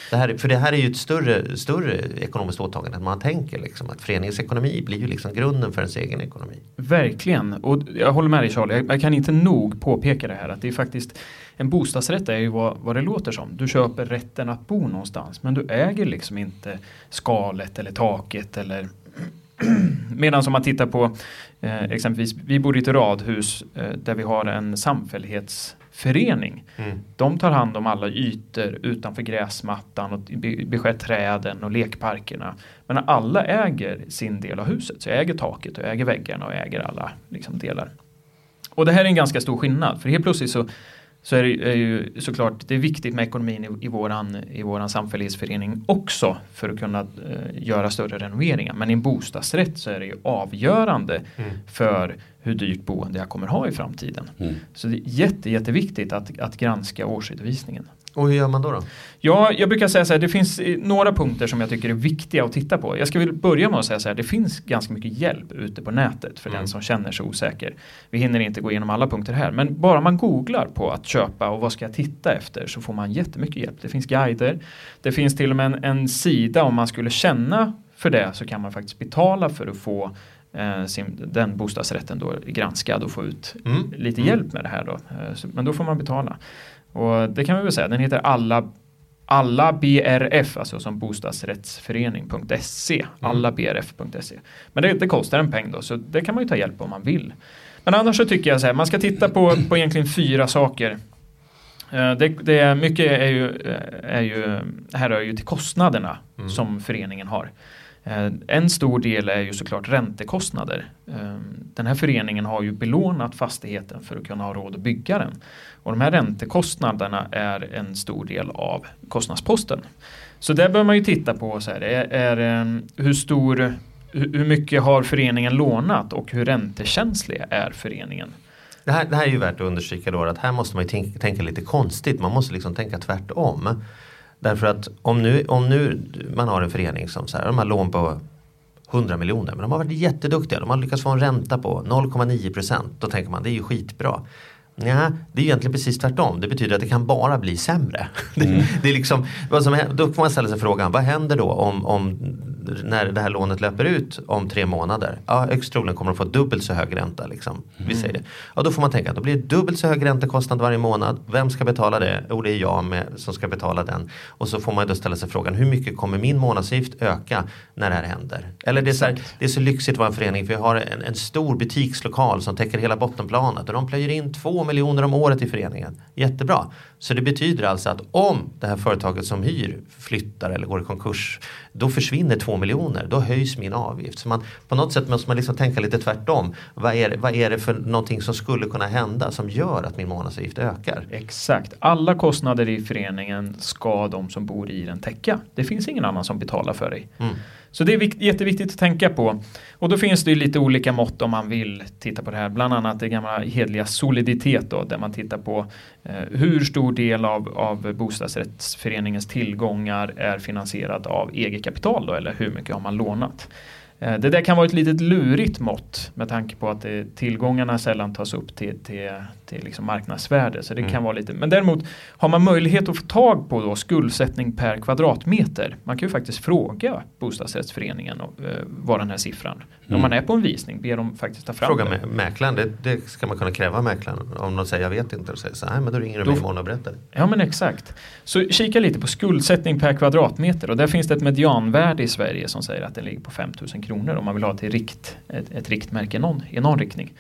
Det här, för det här är ju ett större, större ekonomiskt åtagande än man tänker. Liksom, att föreningens ekonomi blir ju liksom grunden för ens egen ekonomi. Verkligen, och jag håller med dig Charlie. Jag, jag kan inte nog påpeka det här att det är faktiskt en bostadsrätt är ju vad, vad det låter som. Du köper rätten att bo någonstans men du äger liksom inte skalet eller taket eller Medan om man tittar på eh, exempelvis, vi bor i ett radhus eh, där vi har en samfällighetsförening. Mm. De tar hand om alla ytor utanför gräsmattan och be- beskär träden och lekparkerna. Men alla äger sin del av huset. Så jag äger taket och jag äger väggarna och jag äger alla liksom, delar. Och det här är en ganska stor skillnad. För helt plötsligt så, så är det är ju såklart det är viktigt med ekonomin i, i, våran, i våran samfällighetsförening också. För att kunna eh, göra större renoveringar. Men i en bostadsrätt så är det ju avgörande Mm. för hur dyrt boende jag kommer ha i framtiden. Mm. Så det är jätte, jätteviktigt att, att granska årsredovisningen. Och hur gör man då? då? Ja, jag brukar säga så här, det finns eh, några punkter som jag tycker är viktiga att titta på. Jag ska väl börja med att säga så här, det finns ganska mycket hjälp ute på nätet för Mm. den som känner sig osäker. Vi hinner inte gå igenom alla punkter här, men bara man googlar på att köpa och vad ska jag titta efter så får man jättemycket hjälp. Det finns guider, det finns till och med en, en sida om man skulle känna för det så kan man faktiskt betala för att få eh, sin, den bostadsrätten då granskad och få ut Mm. lite Mm. hjälp med det här då. Eh, Men då får man betala. Och det kan vi väl säga, den heter alla alla BRF, alltså som bostadsrättsförening.se. Allabrf.se. Men det, det kostar en peng då, så det kan man ju ta hjälp om man vill. Men annars så tycker jag så här, man ska titta på, på egentligen fyra saker Eh, Det, det mycket är ju, eh, är ju, här är ju till kostnaderna Mm. som föreningen har. Eh, en stor del är ju såklart räntekostnader. Ehm, den här föreningen har ju belånat fastigheten för att kunna ha råd att bygga den. Och de här räntekostnaderna är en stor del av kostnadsposten. Så där bör man ju titta på så här, är, är, ehm, hur stor hur mycket har föreningen lånat och hur räntekänslig är föreningen? Det här, det här är ju värt att understryka då att här måste man ju tänka, tänka lite konstigt. Man måste liksom tänka tvärtom. Därför att om nu, om nu man har en förening som så här, de har lån på 100 miljoner men de har varit jätteduktiga. De har lyckats få en ränta på 0,9 procent. Då tänker man det är ju skitbra. Ja, det är egentligen precis tvärtom. Det betyder att det kan bara bli sämre. Det, det är liksom, vad som, då får man ställa sig frågan, vad händer då om, om när det här lånet löper ut om tre månader? Ja, högst troligen kommer de få dubbelt så hög ränta. Liksom. Vi säger det. Ja, då får man tänka att då blir det dubbelt så hög räntekostnad varje månad. Vem ska betala det? Jo, det är jag med, som ska betala den. Och så får man då ställa sig frågan, hur mycket kommer min månadsavgift öka när det här händer? Eller det är så, här, det är så lyxigt att vara en förening för vi har en, en stor butikslokal som täcker hela bottenplanet och de plöjer in två miljoner om året i föreningen. Jättebra. Så det betyder alltså att om det här företaget som hyr flyttar eller går i konkurs då försvinner två miljoner, då höjs min avgift. Så man, på något sätt måste man liksom tänka lite tvärtom. Vad är, vad är det för någonting som skulle kunna hända som gör att min månadsavgift ökar? Exakt. Alla kostnader i föreningen ska de som bor i den täcka. Det finns ingen annan som betalar för dig. Mm. Så det är vikt, jätteviktigt att tänka på. Och då finns det ju lite olika mått om man vill titta på det här. Bland annat det gamla hedliga soliditet då, där man tittar på eh, hur stor del av, av bostadsrättsföreningens tillgångar är finansierad av eget kapital då, eller hur mycket har man lånat. Eh, Det där kan vara ett litet lurigt mått med tanke på att det, tillgångarna sällan tas upp till, till, till liksom marknadsvärde. Så det Mm. kan vara lite. Men däremot har man möjlighet att få tag på då skuldsättning per kvadratmeter. Man kan ju faktiskt fråga bostadsrättsföreningen och, eh, vad den här siffran. Om Mm. man är på en visning, ber dem faktiskt ta fram Fråga det. mäklaren, det, det ska man kunna kräva mäklaren. Om de säger jag vet inte och säger så här, men då ringer du mig imorgon och berättar. Ja men exakt. Så kika lite på skuldsättning per kvadratmeter och där finns det ett medianvärde i Sverige som säger att den ligger på 5000 kronor om man vill ha till rikt, ett, ett riktmärke i någon, i någon riktning.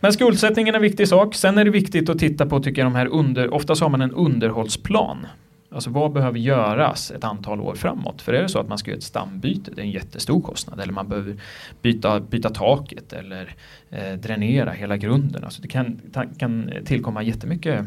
Men skuldsättningen är en viktig sak. Sen är det viktigt att titta på, tycker jag, de här under, oftast har man en underhållsplan. Alltså vad behöver göras ett antal år framåt? För är det så att man ska göra ett stambyte, det är en jättestor kostnad. Eller man behöver byta, byta taket eller eh, dränera hela grunden. Alltså det kan, kan tillkomma jättemycket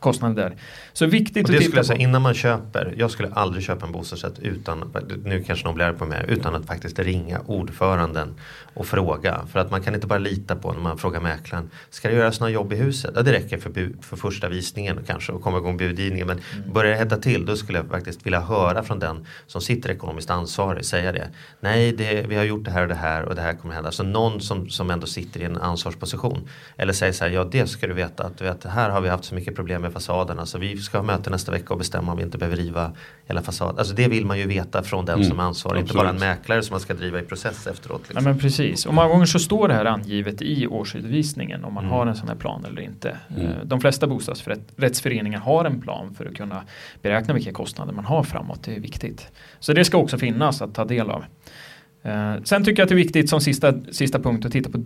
kostnader där. Så viktigt Och att det titta skulle jag på. säga innan man köper. Jag skulle aldrig köpa en bostadsrätt utan, nu kanske någon blir arg på mig, utan att faktiskt ringa ordföranden och fråga. För att man kan inte bara lita på när man frågar mäklaren. Ska det göras några jobb i huset? Ja, det räcker för, bu- för första visningen kanske och komma igång budgivningen. Men Mm. börjar det hetta till då skulle jag faktiskt vilja höra från den som sitter ekonomiskt ansvarig säga det. Nej, det, vi har gjort det här och det här och det här kommer hända. Så någon som, som ändå sitter i en ansvarsposition. Eller säger så här, ja det ska du veta att vet, här har vi haft så mycket problem med fasaderna så vi ska ha möte nästa vecka och bestämma om vi inte behöver riva hela fasaden. Alltså det vill man ju veta från den Mm, som är ansvarig, inte absolut. bara en mäklare som man ska driva i process efteråt. Ja Liksom. men precis. Och många gånger så står det här angivet i årsredovisningen om man Mm. har en sån här plan eller inte. Mm. Eh, De flesta bostadsrättsföreningar har en plan för att kunna beräkna vilka kostnader man har framåt. Det är viktigt. Så det ska också finnas att ta del av. Eh, Sen tycker jag att det är viktigt som sista, sista punkt att titta på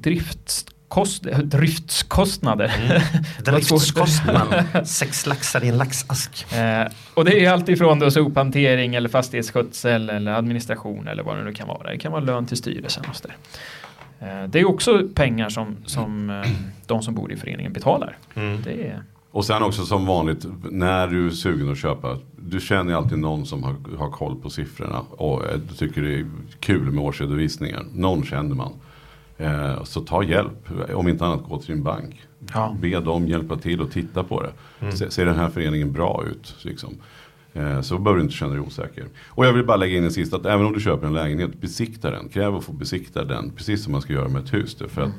driftskost, driftskostnader. Mm. Driftskostnad, sex laxar i en laxask. Eh, och det är allt ifrån då sophantering eller fastighetsskötsel eller administration eller vad det nu kan vara. Det kan vara lön till styrelsen och så där. Eh, det är också pengar som, som eh, de som bor i föreningen betalar. Mm. Det är, Och sen också som vanligt när du är sugen att köpa. Du känner alltid någon som har, har koll på siffrorna. Och eh, du tycker det är kul med årsredovisningar. Någon känner man. Eh, så ta hjälp. Om inte annat gå till din bank. Ja. Be dem hjälpa till och titta på det. Mm. Se, ser den här föreningen bra ut? Liksom. Eh, så behöver du inte känna dig osäker. Och jag vill bara lägga in en sista. Att även om du köper en lägenhet. Besikta den. Kräv att få besikta den. Precis som man ska göra med ett hus. För att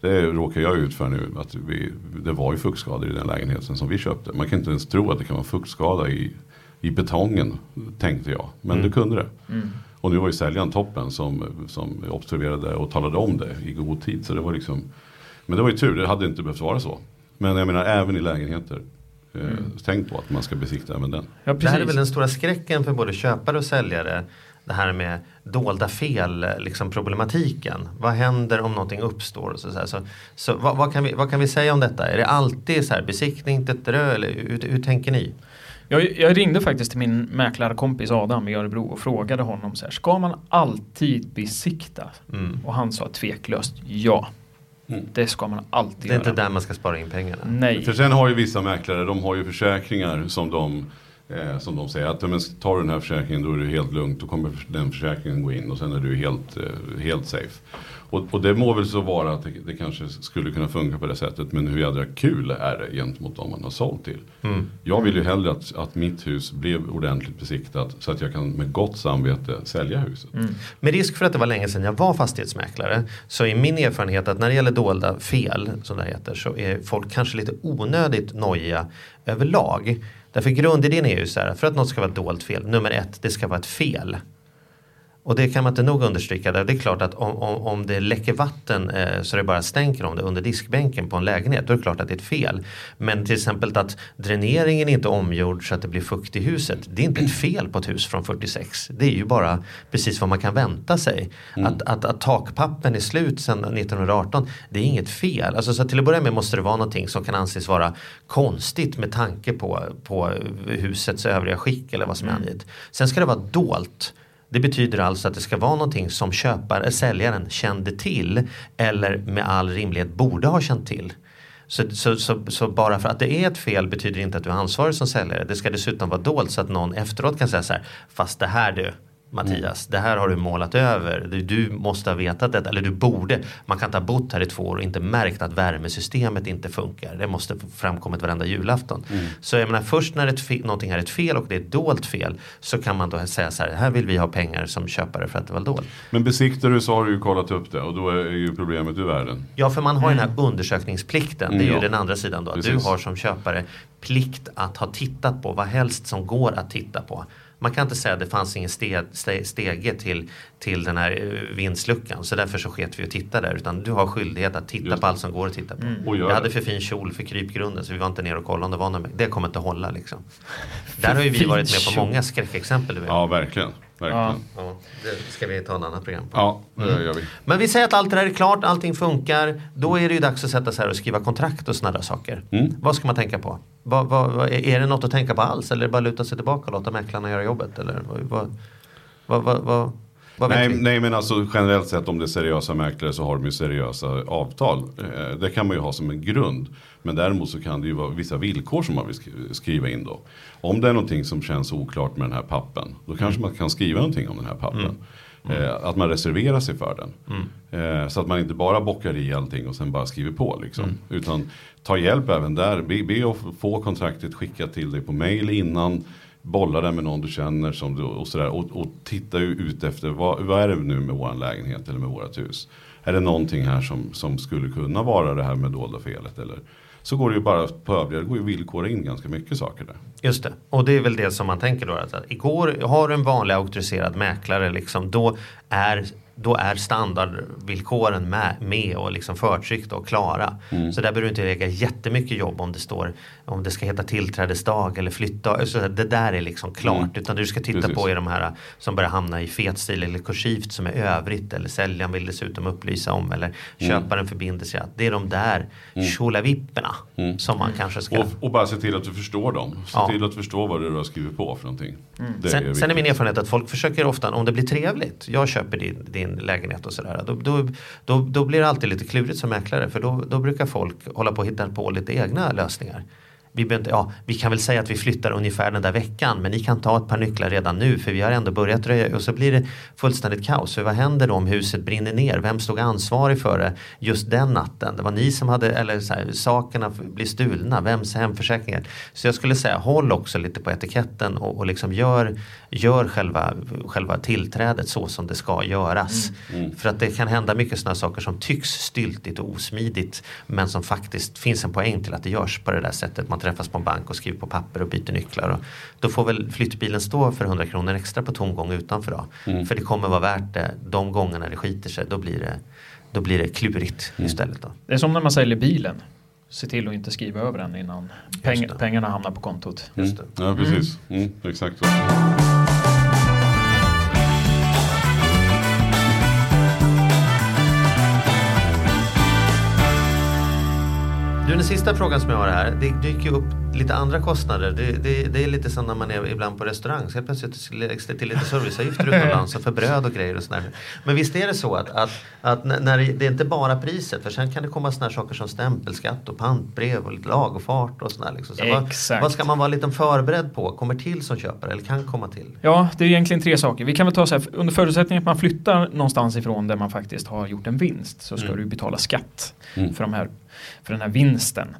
det råkar jag ut för nu. Att vi, det var ju fuktskador i den lägenheten som vi köpte. Man kan inte ens tro att det kan vara fuktskada i, i betongen. Tänkte jag. Men Mm. det kunde det. mm. Och nu var ju säljaren toppen som, som observerade och talade om det i god tid. Så det var liksom, men det var ju tur, det hade inte behövt vara så. Men jag menar även i lägenheter. Eh, Mm. Tänk på att man ska besikta även den. Ja, Det här är väl den stora skräcken för både köpare och säljare. det här med dolda fel, liksom problematiken. Vad händer om någonting uppstår? Så, så, så, så vad, vad, kan vi, vad kan vi säga om detta? Är det alltid så här besiktning, tetrö, eller hur, hur tänker ni? Jag, jag, ringde faktiskt till min mäklarkompis Adam i Örebro och frågade honom så här, ska man alltid besikta? Mm. Och han sa tveklöst ja. Mm. Det ska man alltid göra. Det är göra. inte där man ska spara in pengarna. Nej. För sen har ju vissa mäklare, de har ju försäkringar som de Eh, som de säger att men tar du den här försäkringen då är det helt lugnt. Då kommer den försäkringen gå in och sen är du helt, eh, helt safe. Och, och, det må väl så vara att det, det, kanske skulle kunna funka på det sättet. Men hur jädra kul är det gentemot dem man har sålt till? Mm. Jag vill ju hellre att, att mitt hus blev ordentligt besiktat så att jag kan med gott samvete sälja huset. Mm. Med risk för att det var länge sedan jag var fastighetsmäklare så är min erfarenhet att när det gäller dolda fel som det heter så är folk kanske lite onödigt nojiga överlag. Därför grundidén är ju så här, för att något ska vara ett dolt fel, nummer ett, det ska vara ett fel. Och det kan man inte nog understryka. Där. Det är klart att om, om, om det läcker vatten eh, så det bara stänker om det under diskbänken på en lägenhet. Då är det klart att det är ett fel. Men till exempel att dräneringen inte är omgjord så att det blir fukt i huset. Det är inte ett fel på ett hus från 46. Det är ju bara precis vad man kan vänta sig. Mm. Att, att, att takpappen är slut sedan 1918. Det är inget fel. Alltså, så till att börja med måste det vara någonting som kan anses vara konstigt med tanke på, på husets övriga skick eller vad som är mm. angett. Sen ska det vara dolt. Det betyder alltså att det ska vara någonting som köpare, eh, säljaren kände till eller med all rimlighet borde ha känt till. Så, så, så, så, bara för att det är ett fel betyder inte att du är ansvarig som säljare. Det ska dessutom vara dolt så att någon efteråt kan säga så här, fast det här du, Mattias, mm. det här har du målat över. Du, du, måste ha vetat detta, eller du borde. Man kan inte ha bott här i två år och inte märkt att värmesystemet inte funkar. Det måste framkommit varenda julafton. Mm. Så jag menar först när ett någonting är ett fel och det är ett dolt fel så kan man då säga så här, här vill vi ha pengar som köpare för att det var dolt. Men besiktar du så har du ju kollat upp det och då är ju problemet ur världen. Ja, för man har mm. den här mm. undersökningsplikten. Det är ju ja. den andra sidan då. Precis. Du har som köpare plikt att ha tittat på vad helst som går att titta på. Man kan inte säga att det fanns ingen steg, stege till, till den här eh, vindsluckan så därför så sket vi och tittade där. Utan du har skyldighet att titta på allt som går att titta på. Mm. Jag hade för fin kjol för krypgrunden så vi var inte nere och kollade om det var något. Det kommer inte hålla liksom. Där har ju vi varit med på många skräckexempel. Du vet. Ja, verkligen. Ja. ja. det ska vi ta en annan program på. Ja, det mm. gör vi. Men vi säger att allt det där är klart, allting funkar. Då är det ju dags att sätta sig här och skriva kontrakt och sådana där saker. Mm. Vad ska man tänka på? Vad, vad, är det något att tänka på alls? Eller är det bara luta sig tillbaka och låta mäklarna göra jobbet? Eller vad, vad, vad, Nej, nej, men alltså generellt sett om det är seriösa mäklare så har de ju seriösa avtal. Eh, det kan man ju ha som en grund. Men däremot så kan det ju vara vissa villkor som man vill skriva in då. Om det är någonting som känns oklart med den här pappen. Då kanske man kan skriva någonting om den här pappen. Mm. Mm. Eh, att man reserverar sig för den. Mm. Eh, så att man inte bara bockar i allting och sen bara skriver på. Liksom. Mm. Utan ta hjälp även där. Be, be att få kontraktet skickat till dig på mail innan bolla det med någon du känner som du, och, sådär, och, och titta ut efter vad, vad är det nu med vår lägenhet eller med vårt hus. Är det någonting här som, som skulle kunna vara det här med dolda felet eller så går det ju bara på övriga, det går ju villkora in ganska mycket saker där. Just det, och det är väl det som man tänker då. Att igår har du en vanlig auktoriserad mäklare liksom, då är då är standardvillkoren med, med och liksom förtryckta och klara. Mm. Så där behöver du inte lägga jättemycket jobb om det står om det ska heta tillträdesdag eller flyttdag. Så det där är liksom klart. Mm. Utan du ska titta Precis. på är de här som börjar hamna i fet stil eller kursivt som är övrigt. Eller säljaren vill dessutom upplysa om. Eller mm. köparen förbinder sig att det är de där mm. tjolavipporna mm. som man kanske ska. Och, och, bara se till att du förstår dem. Se ja. till att förstå vad du har skrivit på för någonting. Mm. Sen, är sen är min erfarenhet att folk försöker ofta, om det blir trevligt. Jag köper din, din lägenhet och sådär. Då, då, då, då blir det alltid lite klurigt som mäklare. För då, då brukar folk hålla på och hitta på lite egna lösningar vi, ja, vi kan väl säga att vi flyttar ungefär den där veckan men ni kan ta ett par nycklar redan nu för vi har ändå börjat röja och så blir det fullständigt kaos. För vad händer då om huset brinner ner? Vem stod ansvarig för det just den natten? Det var ni som hade, eller så här, sakerna blir stulna, vems hemförsäkringar? Så jag skulle säga håll också lite på etiketten och, och liksom gör, gör själva, själva tillträdet så som det ska göras. Mm. Mm. För att det kan hända mycket sådana saker som tycks styltigt och osmidigt men som faktiskt finns en poäng till att det görs på det där sättet. Man träffas på en bank och skriver på papper och byter nycklar. Och då får väl flyttbilen stå för 100 kronor extra på tomgång utanför då. Mm. För det kommer vara värt det de gångerna det skiter sig. Då blir det, då blir det klurigt mm. istället. Då. Det är som när man säljer bilen. Se till att inte skriva över den innan peng pengarna hamnar på kontot. Mm. Ja precis, mm. exakt så. Du, den sista frågan som jag har här. Det dyker upp lite andra kostnader. Det, det, det är lite som när man är ibland på restaurang. Så helt plötsligt läggs det till lite serviceavgifter utomlands för bröd och grejer och sådär. Men visst är det så att, att, att när det, det är inte bara priset. För sen kan det komma sådana saker som stämpelskatt och pantbrev och lite lagerfart och sådär. Liksom. Så Exakt. Vad, vad ska man vara lite förberedd på? Kommer till som köpare eller kan komma till? Ja, det är egentligen tre saker. Vi kan väl ta så här, under förutsättning att man flyttar någonstans ifrån där man faktiskt har gjort en vinst så ska Mm. du betala skatt Mm. för, de här, för den här vinsten.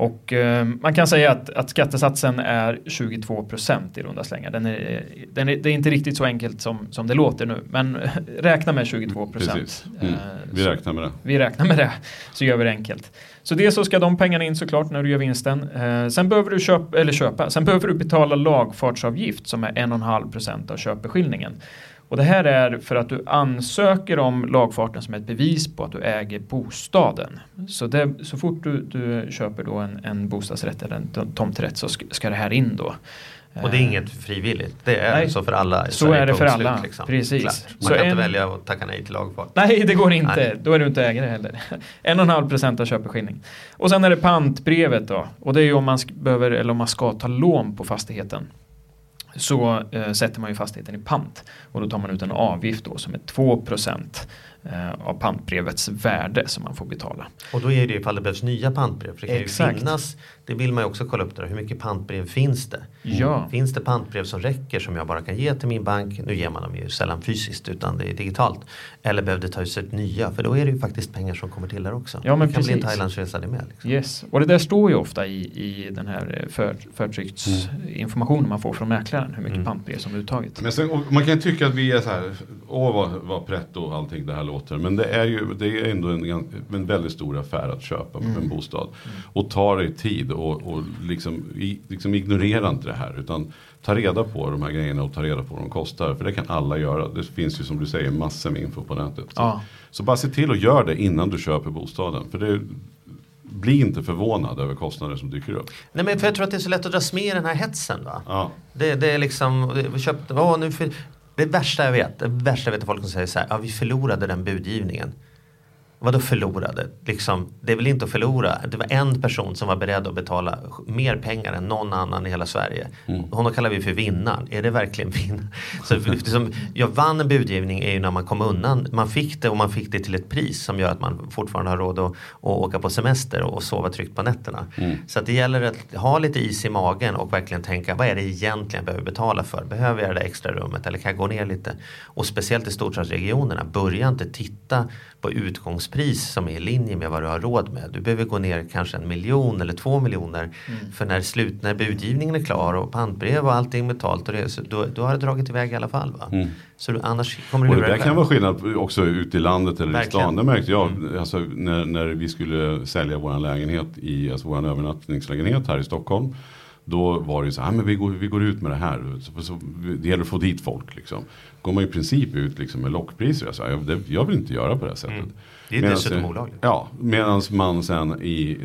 Och eh, man kan säga att, att skattesatsen är 22 procent i runda slängar. Den är, den är, det är inte riktigt så enkelt som, som det låter nu, men räkna med 22 procent. Mm. Vi räknar med det. Vi räknar med det, så gör vi det enkelt. Så det så ska de pengarna in såklart när du gör vinsten. Eh, sen behöver du köpa, eller köpa, sen behöver du betala lagfartsavgift som är 1,5% av köpeskillingen. Och det här är för att du ansöker om lagfarten som ett bevis på att du äger bostaden. Så, det, så fort du, du köper då en, en bostadsrätt eller en tom- tomträtt så ska, ska det här in då. Och det är Eh, inget frivilligt. Det är Nej. så för alla. Så Sverige, är det för alla. slut, liksom. Precis. Klart. Man Så kan en- inte välja att tacka nej till lagfart. Nej, det går inte. Nej. Då är du inte ägare heller. 1,5 procent av köpeskilling. Och sen är det pantbrevet då. Och det är ju om man behöver eller om man ska ta lån på fastigheten. Så eh, sätter man ju fastigheten i pant. Och då tar man ut en avgift då som är 2 procent eh, av pantbrevets värde som man får betala. Och då är det ifall det behövs nya pantbrev. För det kan ju Exakt. finnas, det vill man ju också kolla upp där. Hur mycket pantbrev finns det? Ja. Finns det pantbrev som räcker som jag bara kan ge till min bank? Nu ger man dem ju sällan fysiskt utan det är digitalt. Eller behöver det tas ut nya? För då är det ju faktiskt pengar som kommer till där också. Ja, men det kan bli en precis. Thailandsresa det med. Liksom. Yes, och det där står ju ofta i, i den här eh, för, förtrycksinformationen man får från mäklaren. Hur mycket Mm. pantbrev som är uttaget. Men sen, man kan tycka att vi är så här, åh vad, vad pretto och allting det här låter. Men det är ju det är ändå en, en väldigt stor affär att köpa en bostad. Och ta dig tid och, och liksom, i, liksom ignorera inte det här. Utan ta reda på de här grejerna och ta reda på vad de kostar. För det kan alla göra. Det finns ju som du säger massor med info på nätet. Så, Ja. så bara se till att göra det innan du köper bostaden. För det, bli inte förvånad över kostnader som dyker upp. Nej men för jag tror att det är så lätt att dras med i den här hetsen. Va? Ja. Det, det är liksom, köpte, åh, nu för, det värsta jag vet, det värsta jag vet är folk som säger så här, ja vi förlorade den budgivningen. Vadå förlorade? Liksom, det är väl inte att förlora. Det var en person som var beredd att betala mer pengar än någon annan i hela Sverige. Honom kallar vi för vinnaren. Är det verkligen vinnaren? Så liksom, jag vann en budgivning är ju när man kom undan. Man fick det och man fick det till ett pris som gör att man fortfarande har råd att, att åka på semester och sova tryggt på nätterna. Så att det gäller att ha lite is i magen och verkligen tänka vad är det egentligen jag behöver betala för? Behöver jag det där extra rummet eller kan jag gå ner lite? Och speciellt i storstadsregionerna, börja inte titta på utgångspris som är i linje med vad du har råd med. Du behöver gå ner kanske en miljon eller två miljoner. Mm. För när, slut, när budgivningen är klar och pantbrev och allting betalt och det, så då, då har det dragit iväg i alla fall. Va? Så du, annars kommer du Och det där kan vara skillnad också ute i landet eller Verkligen. i stan. Det märkte jag alltså, när, när vi skulle sälja vår lägenhet i, alltså vår övernattningslägenhet här i Stockholm. Då var det ju så här, "Ah, men vi går, vi går ut med det här. Så, så, det gäller att få dit folk liksom. Går man i princip ut liksom med lockpriser. Jag, sa, jag, det, jag vill inte göra på det här sättet. Mm. Det är Medans- dessutom olagligt. Ja, medan man sen i,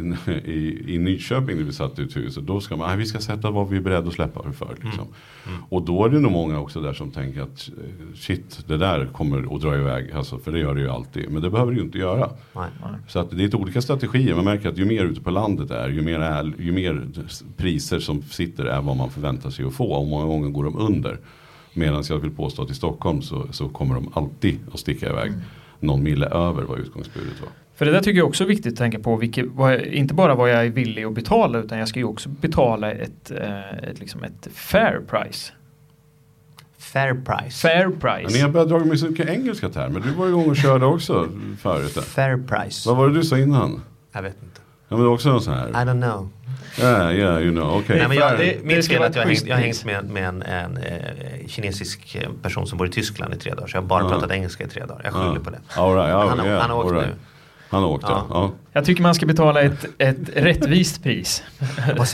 i, i Nyköping där vi satte ut huset. Då ska man, "Ah, vi ska sätta vad vi är beredda att släppa för. Liksom. Mm. Och då är det nog många också där som tänker att eh, shit, det där kommer att dra iväg. Alltså, för det gör det ju alltid. Men det behöver det ju inte göra. Nej. Så att det är lite olika strategier. Man märker att ju mer ute på landet är, ju mer, är, ju mer priser som sitter är vad man förväntar sig att få. Och många gånger går de under. Medan jag vill påstå att i Stockholm så, så kommer de alltid att sticka iväg någon mille över vad utgångsbudet var. För det där tycker jag också är viktigt att tänka på. Vilket, vad, inte bara vad jag är villig att betala utan jag ska ju också betala ett, eh, ett, liksom ett fair price. Fair price. Fair price. ni har börjat dra med så mycket engelska termer. Du var igång och körde också förut. Fair price. Vad var det du sa innan? Jag vet inte. Ja men det var också en sån I här. don't know. Yeah, yeah, you know, okej. Nej, men jag, det, mitt fel är att jag har ett hängt, jag har hängt med, med en, en eh, kinesisk eh, person som bor i Tyskland i tre dagar. Så jag har bara Ja. pratat engelska i tre dagar. Jag skyller på det. All right, ja, Han har- yeah, han har åkt all right. nu. Han har åkt ja. Ja. ja. Jag tycker man ska betala ett, ett rättvist pris.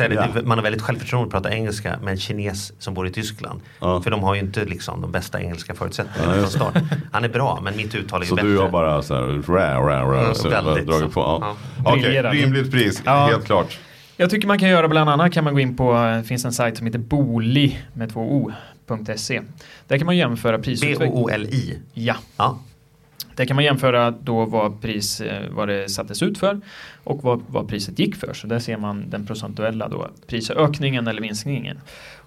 Ja. man har väldigt självförtroende att prata engelska med en kines som bor i Tyskland. Ja. För de har ju inte liksom de bästa engelska förutsättningarna Ja, från start. Han är bra men mitt uttal är ju Så bättre. du har bara så här, rä, rä, rä, Ja, så väldigt dragit så. på. Ja. Ja. Okej, Briljerar. rimligt pris, Ja. helt klart. Jag tycker man kan göra bland annat kan man gå in på, det finns en sajt som heter boli med två o.se. Där kan man jämföra prisutvecklingen. B-O-O-L-I. Ja, Ja. Det kan man jämföra då vad, pris, eh, vad det sattes ut för och vad, vad priset gick för. Så där ser man den procentuella då, prisökningen eller minskningen.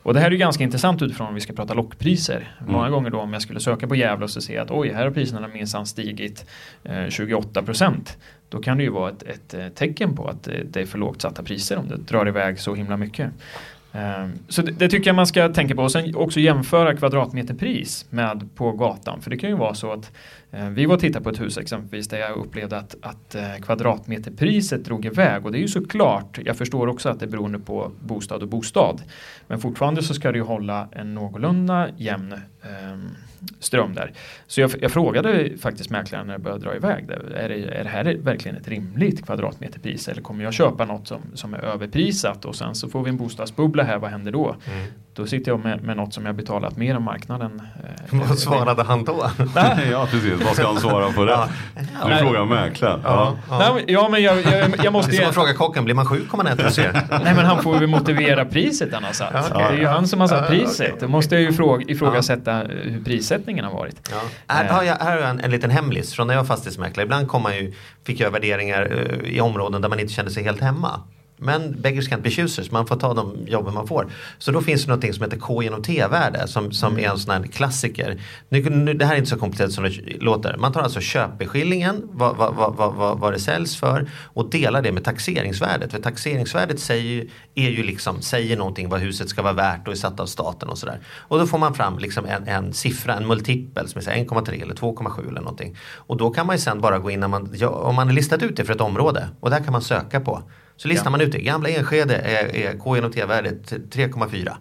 Och det här är ju ganska intressant utifrån om vi ska prata lockpriser. Mm. Många gånger då om jag skulle söka på Gävle och så ser jag att oj, här har priserna minsann stigit eh, 28 procent. Då kan det ju vara ett, ett, eh, tecken på att det är för lågt satta priser om det drar iväg så himla mycket. Ehm, så det, det, tycker jag man ska tänka på. Och sen också jämföra kvadratmeterpris med på gatan. För det kan ju vara så att eh, vi var och tittade på ett hus exempelvis där jag upplevde att, att eh, kvadratmeterpriset drog iväg. Och det är ju såklart, jag förstår också att det är beroende på bostad och bostad. Men fortfarande så ska det ju hålla en någorlunda jämn eh, ström där. Så jag, jag, frågade faktiskt mäklaren när det började dra iväg. Det, är, det, är det här verkligen ett rimligt kvadratmeterpris eller kommer jag köpa något som, som är överprisat och sen så får vi en bostadsbubbla här, vad händer då? Mm. Då sitter jag med, med något som jag betalat mer än marknaden. Eh, vad svarade han då? ja precis, vad ska han svara på det? Ja. Du frågar mäklaren. Ja. Ja. ja. men jag, jag, jag måste det är som att fråga kocken, blir man sjuk om man äter hos Nej men han får ju motivera priset han har satt. Ja, okay. Det är ju han som har satt priset. Då måste jag ju fråga, ifrågasätta hur prisättningen har varit. Ja. Här har jag, här har jag en, en liten hemlis från när jag var fastighetsmäklare. Ibland kom man ju, fick jag värderingar i områden där man inte kände sig helt hemma. Men beggars can't be choosers, man får ta de jobben man får. Så då finns det något som heter K genom T-värde som, som mm. är en sån här klassiker. Nu, nu, det här är inte så komplicerat som det låter. Man tar alltså köpeskillingen, vad, vad, vad, vad, vad det säljs för och delar det med taxeringsvärdet. För taxeringsvärdet säger, är ju liksom, säger någonting vad huset ska vara värt och är satt av staten och sådär. Och då får man fram liksom en, en siffra, en multipel som är 1,3 eller 2,7 eller någonting. Och då kan man ju sen bara gå in när man, ja, om man har listat ut det för ett område och där kan man söka på så listar ja. man ut det. Gamla Enskede är, är K genom T-värdet 3,4.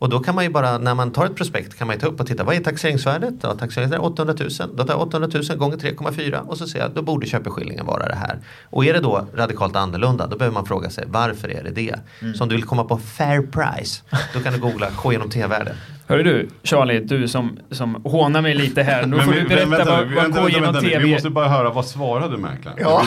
Och då kan man ju bara, när man tar ett prospekt kan man ju ta upp och titta, vad är taxeringsvärdet? Ja, taxeringsvärdet är 800 000. Då tar jag 800 000 gånger 3,4 och så ser jag, då borde köpeskillingen vara det här. Och är det då radikalt annorlunda, då behöver man fråga sig, varför är det det? Mm. Så om du vill komma på fair price, då kan du googla K genom T-värde. Hörru du, Charlie, du som, som hånar mig lite här. Nu får du berätta vänta, vad, vad vänta, K genom TV... Vi måste bara höra, vad svarade mäklaren?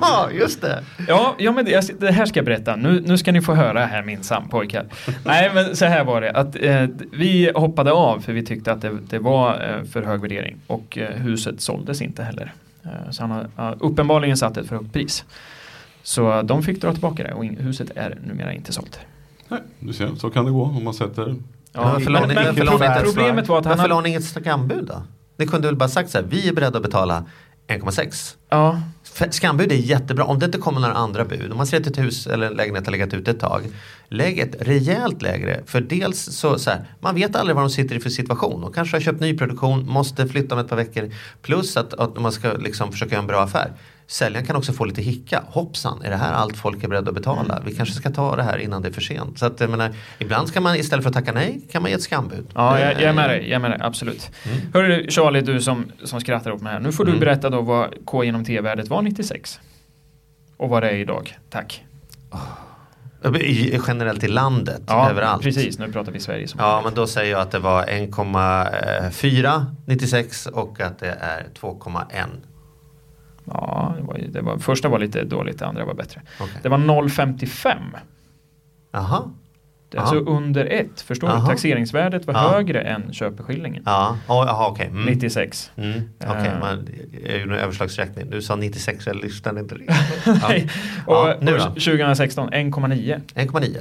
Ja, just det. Ja, ja men det, det, här ska jag berätta. Nu, nu ska ni få höra här minsann pojkar. Nej, men så här var det. Att, eh, vi hoppade av för vi tyckte att det, det var eh, för hög värdering. Och eh, huset såldes inte heller. Eh, så han har uppenbarligen satt ett för högt pris. Så de fick dra tillbaka det och huset är numera inte sålt. Nej, du ser, så kan det gå om man sätter Ja, men, men, men problemet, problemet var att han... Varför la ni inget skambud då? Ni kunde väl bara sagt så här, vi är beredda att betala 1,6. Ja. Skambud är jättebra. Om det inte kommer några andra bud, om man ser att ett hus eller en lägenhet har legat ute ett tag. Lägg ett rejält lägre. För dels så, så här, man vet aldrig vad de sitter i för situation. De kanske har köpt nyproduktion, måste flytta om ett par veckor. Plus att, att man ska liksom försöka göra en bra affär. Säljaren kan också få lite hicka. Hoppsan, är det här allt folk är beredda att betala? Mm. Vi kanske ska ta det här innan det är för sent. Så att, jag menar, ibland ska man istället för att tacka nej kan man ge ett skambud. Ja, jag, jag är med dig, jag är med dig absolut. Mm. Hörru Charlie, du som, som skrattar åt mig här. Nu får du mm. berätta då vad K genom T-värdet var 96. Och vad det är idag. Tack. I, generellt i landet, ja, överallt. precis. Nu pratar vi Sverige. Som ja, men då säger jag att det var 1,4 96 och att det är 2,1 Ja, det var, det var, första var lite dåligt, det andra var bättre. Okay. Det var 0,55. Aha. Det är alltså under ett, förstår Aha. du? Taxeringsvärdet var ja. högre än köpeskillingen. Ja, oh, okay. Mm. 96. Mm. Okej, okay. uh, man, jag gjorde en överslagsräkning. Du sa 96, jag lyssnade inte riktigt. Nej. och, ja, nu och 2016 1,9. 1,9.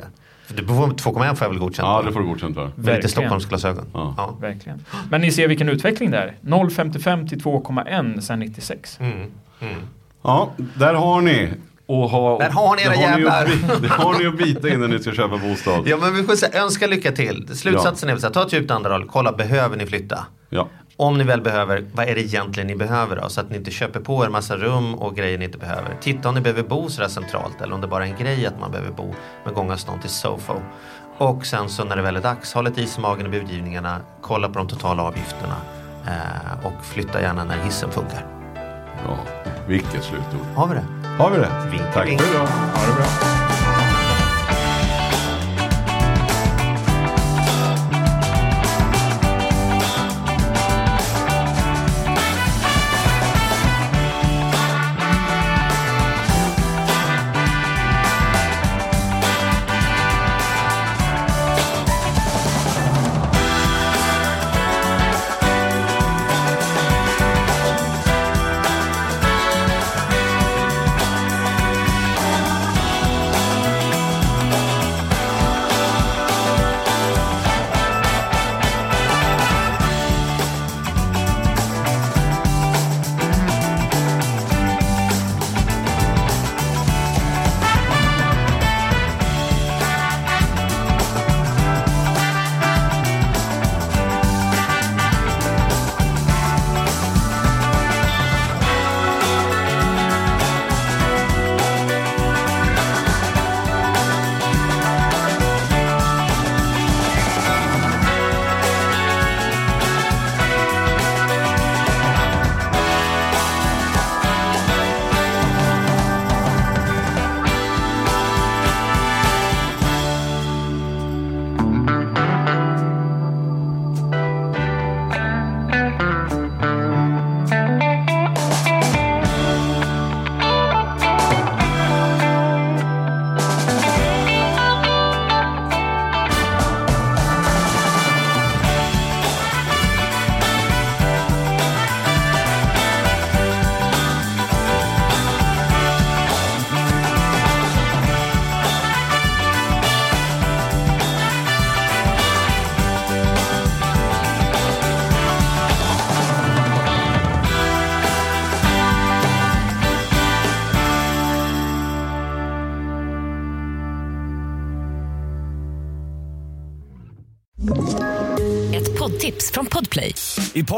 Du får 2,1 får jag väl godkänt Ja, det får du godkänt för. Med lite Stockholmsglasögon. Ja. ja. Verkligen. Men ni ser vilken utveckling det är. 0,55 till 2,1 sedan 96. Mm. Mm. Ja, där har ni. Och ha, där har ni era jävlar. Det har ni att bita innan ni ska köpa bostad. Ja men vi får säga, önska lycka till. Slutsatsen ja. är att ta ett djupt andetag, kolla behöver ni flytta? Ja. Om ni väl behöver, vad är det egentligen ni behöver då? Så att ni inte köper på er massa rum och grejer ni inte behöver. Titta om ni behöver bo sådär centralt eller om det bara är en grej att man behöver bo med gångavstånd till Sofo. Och sen så när det väl är dags, ha lite is i magen i budgivningarna, kolla på de totala avgifterna eh, och flytta gärna när hissen funkar. Ja, vilket slutord. Har vi det? Har vi det? Vink, Tack för idag. Ha det bra.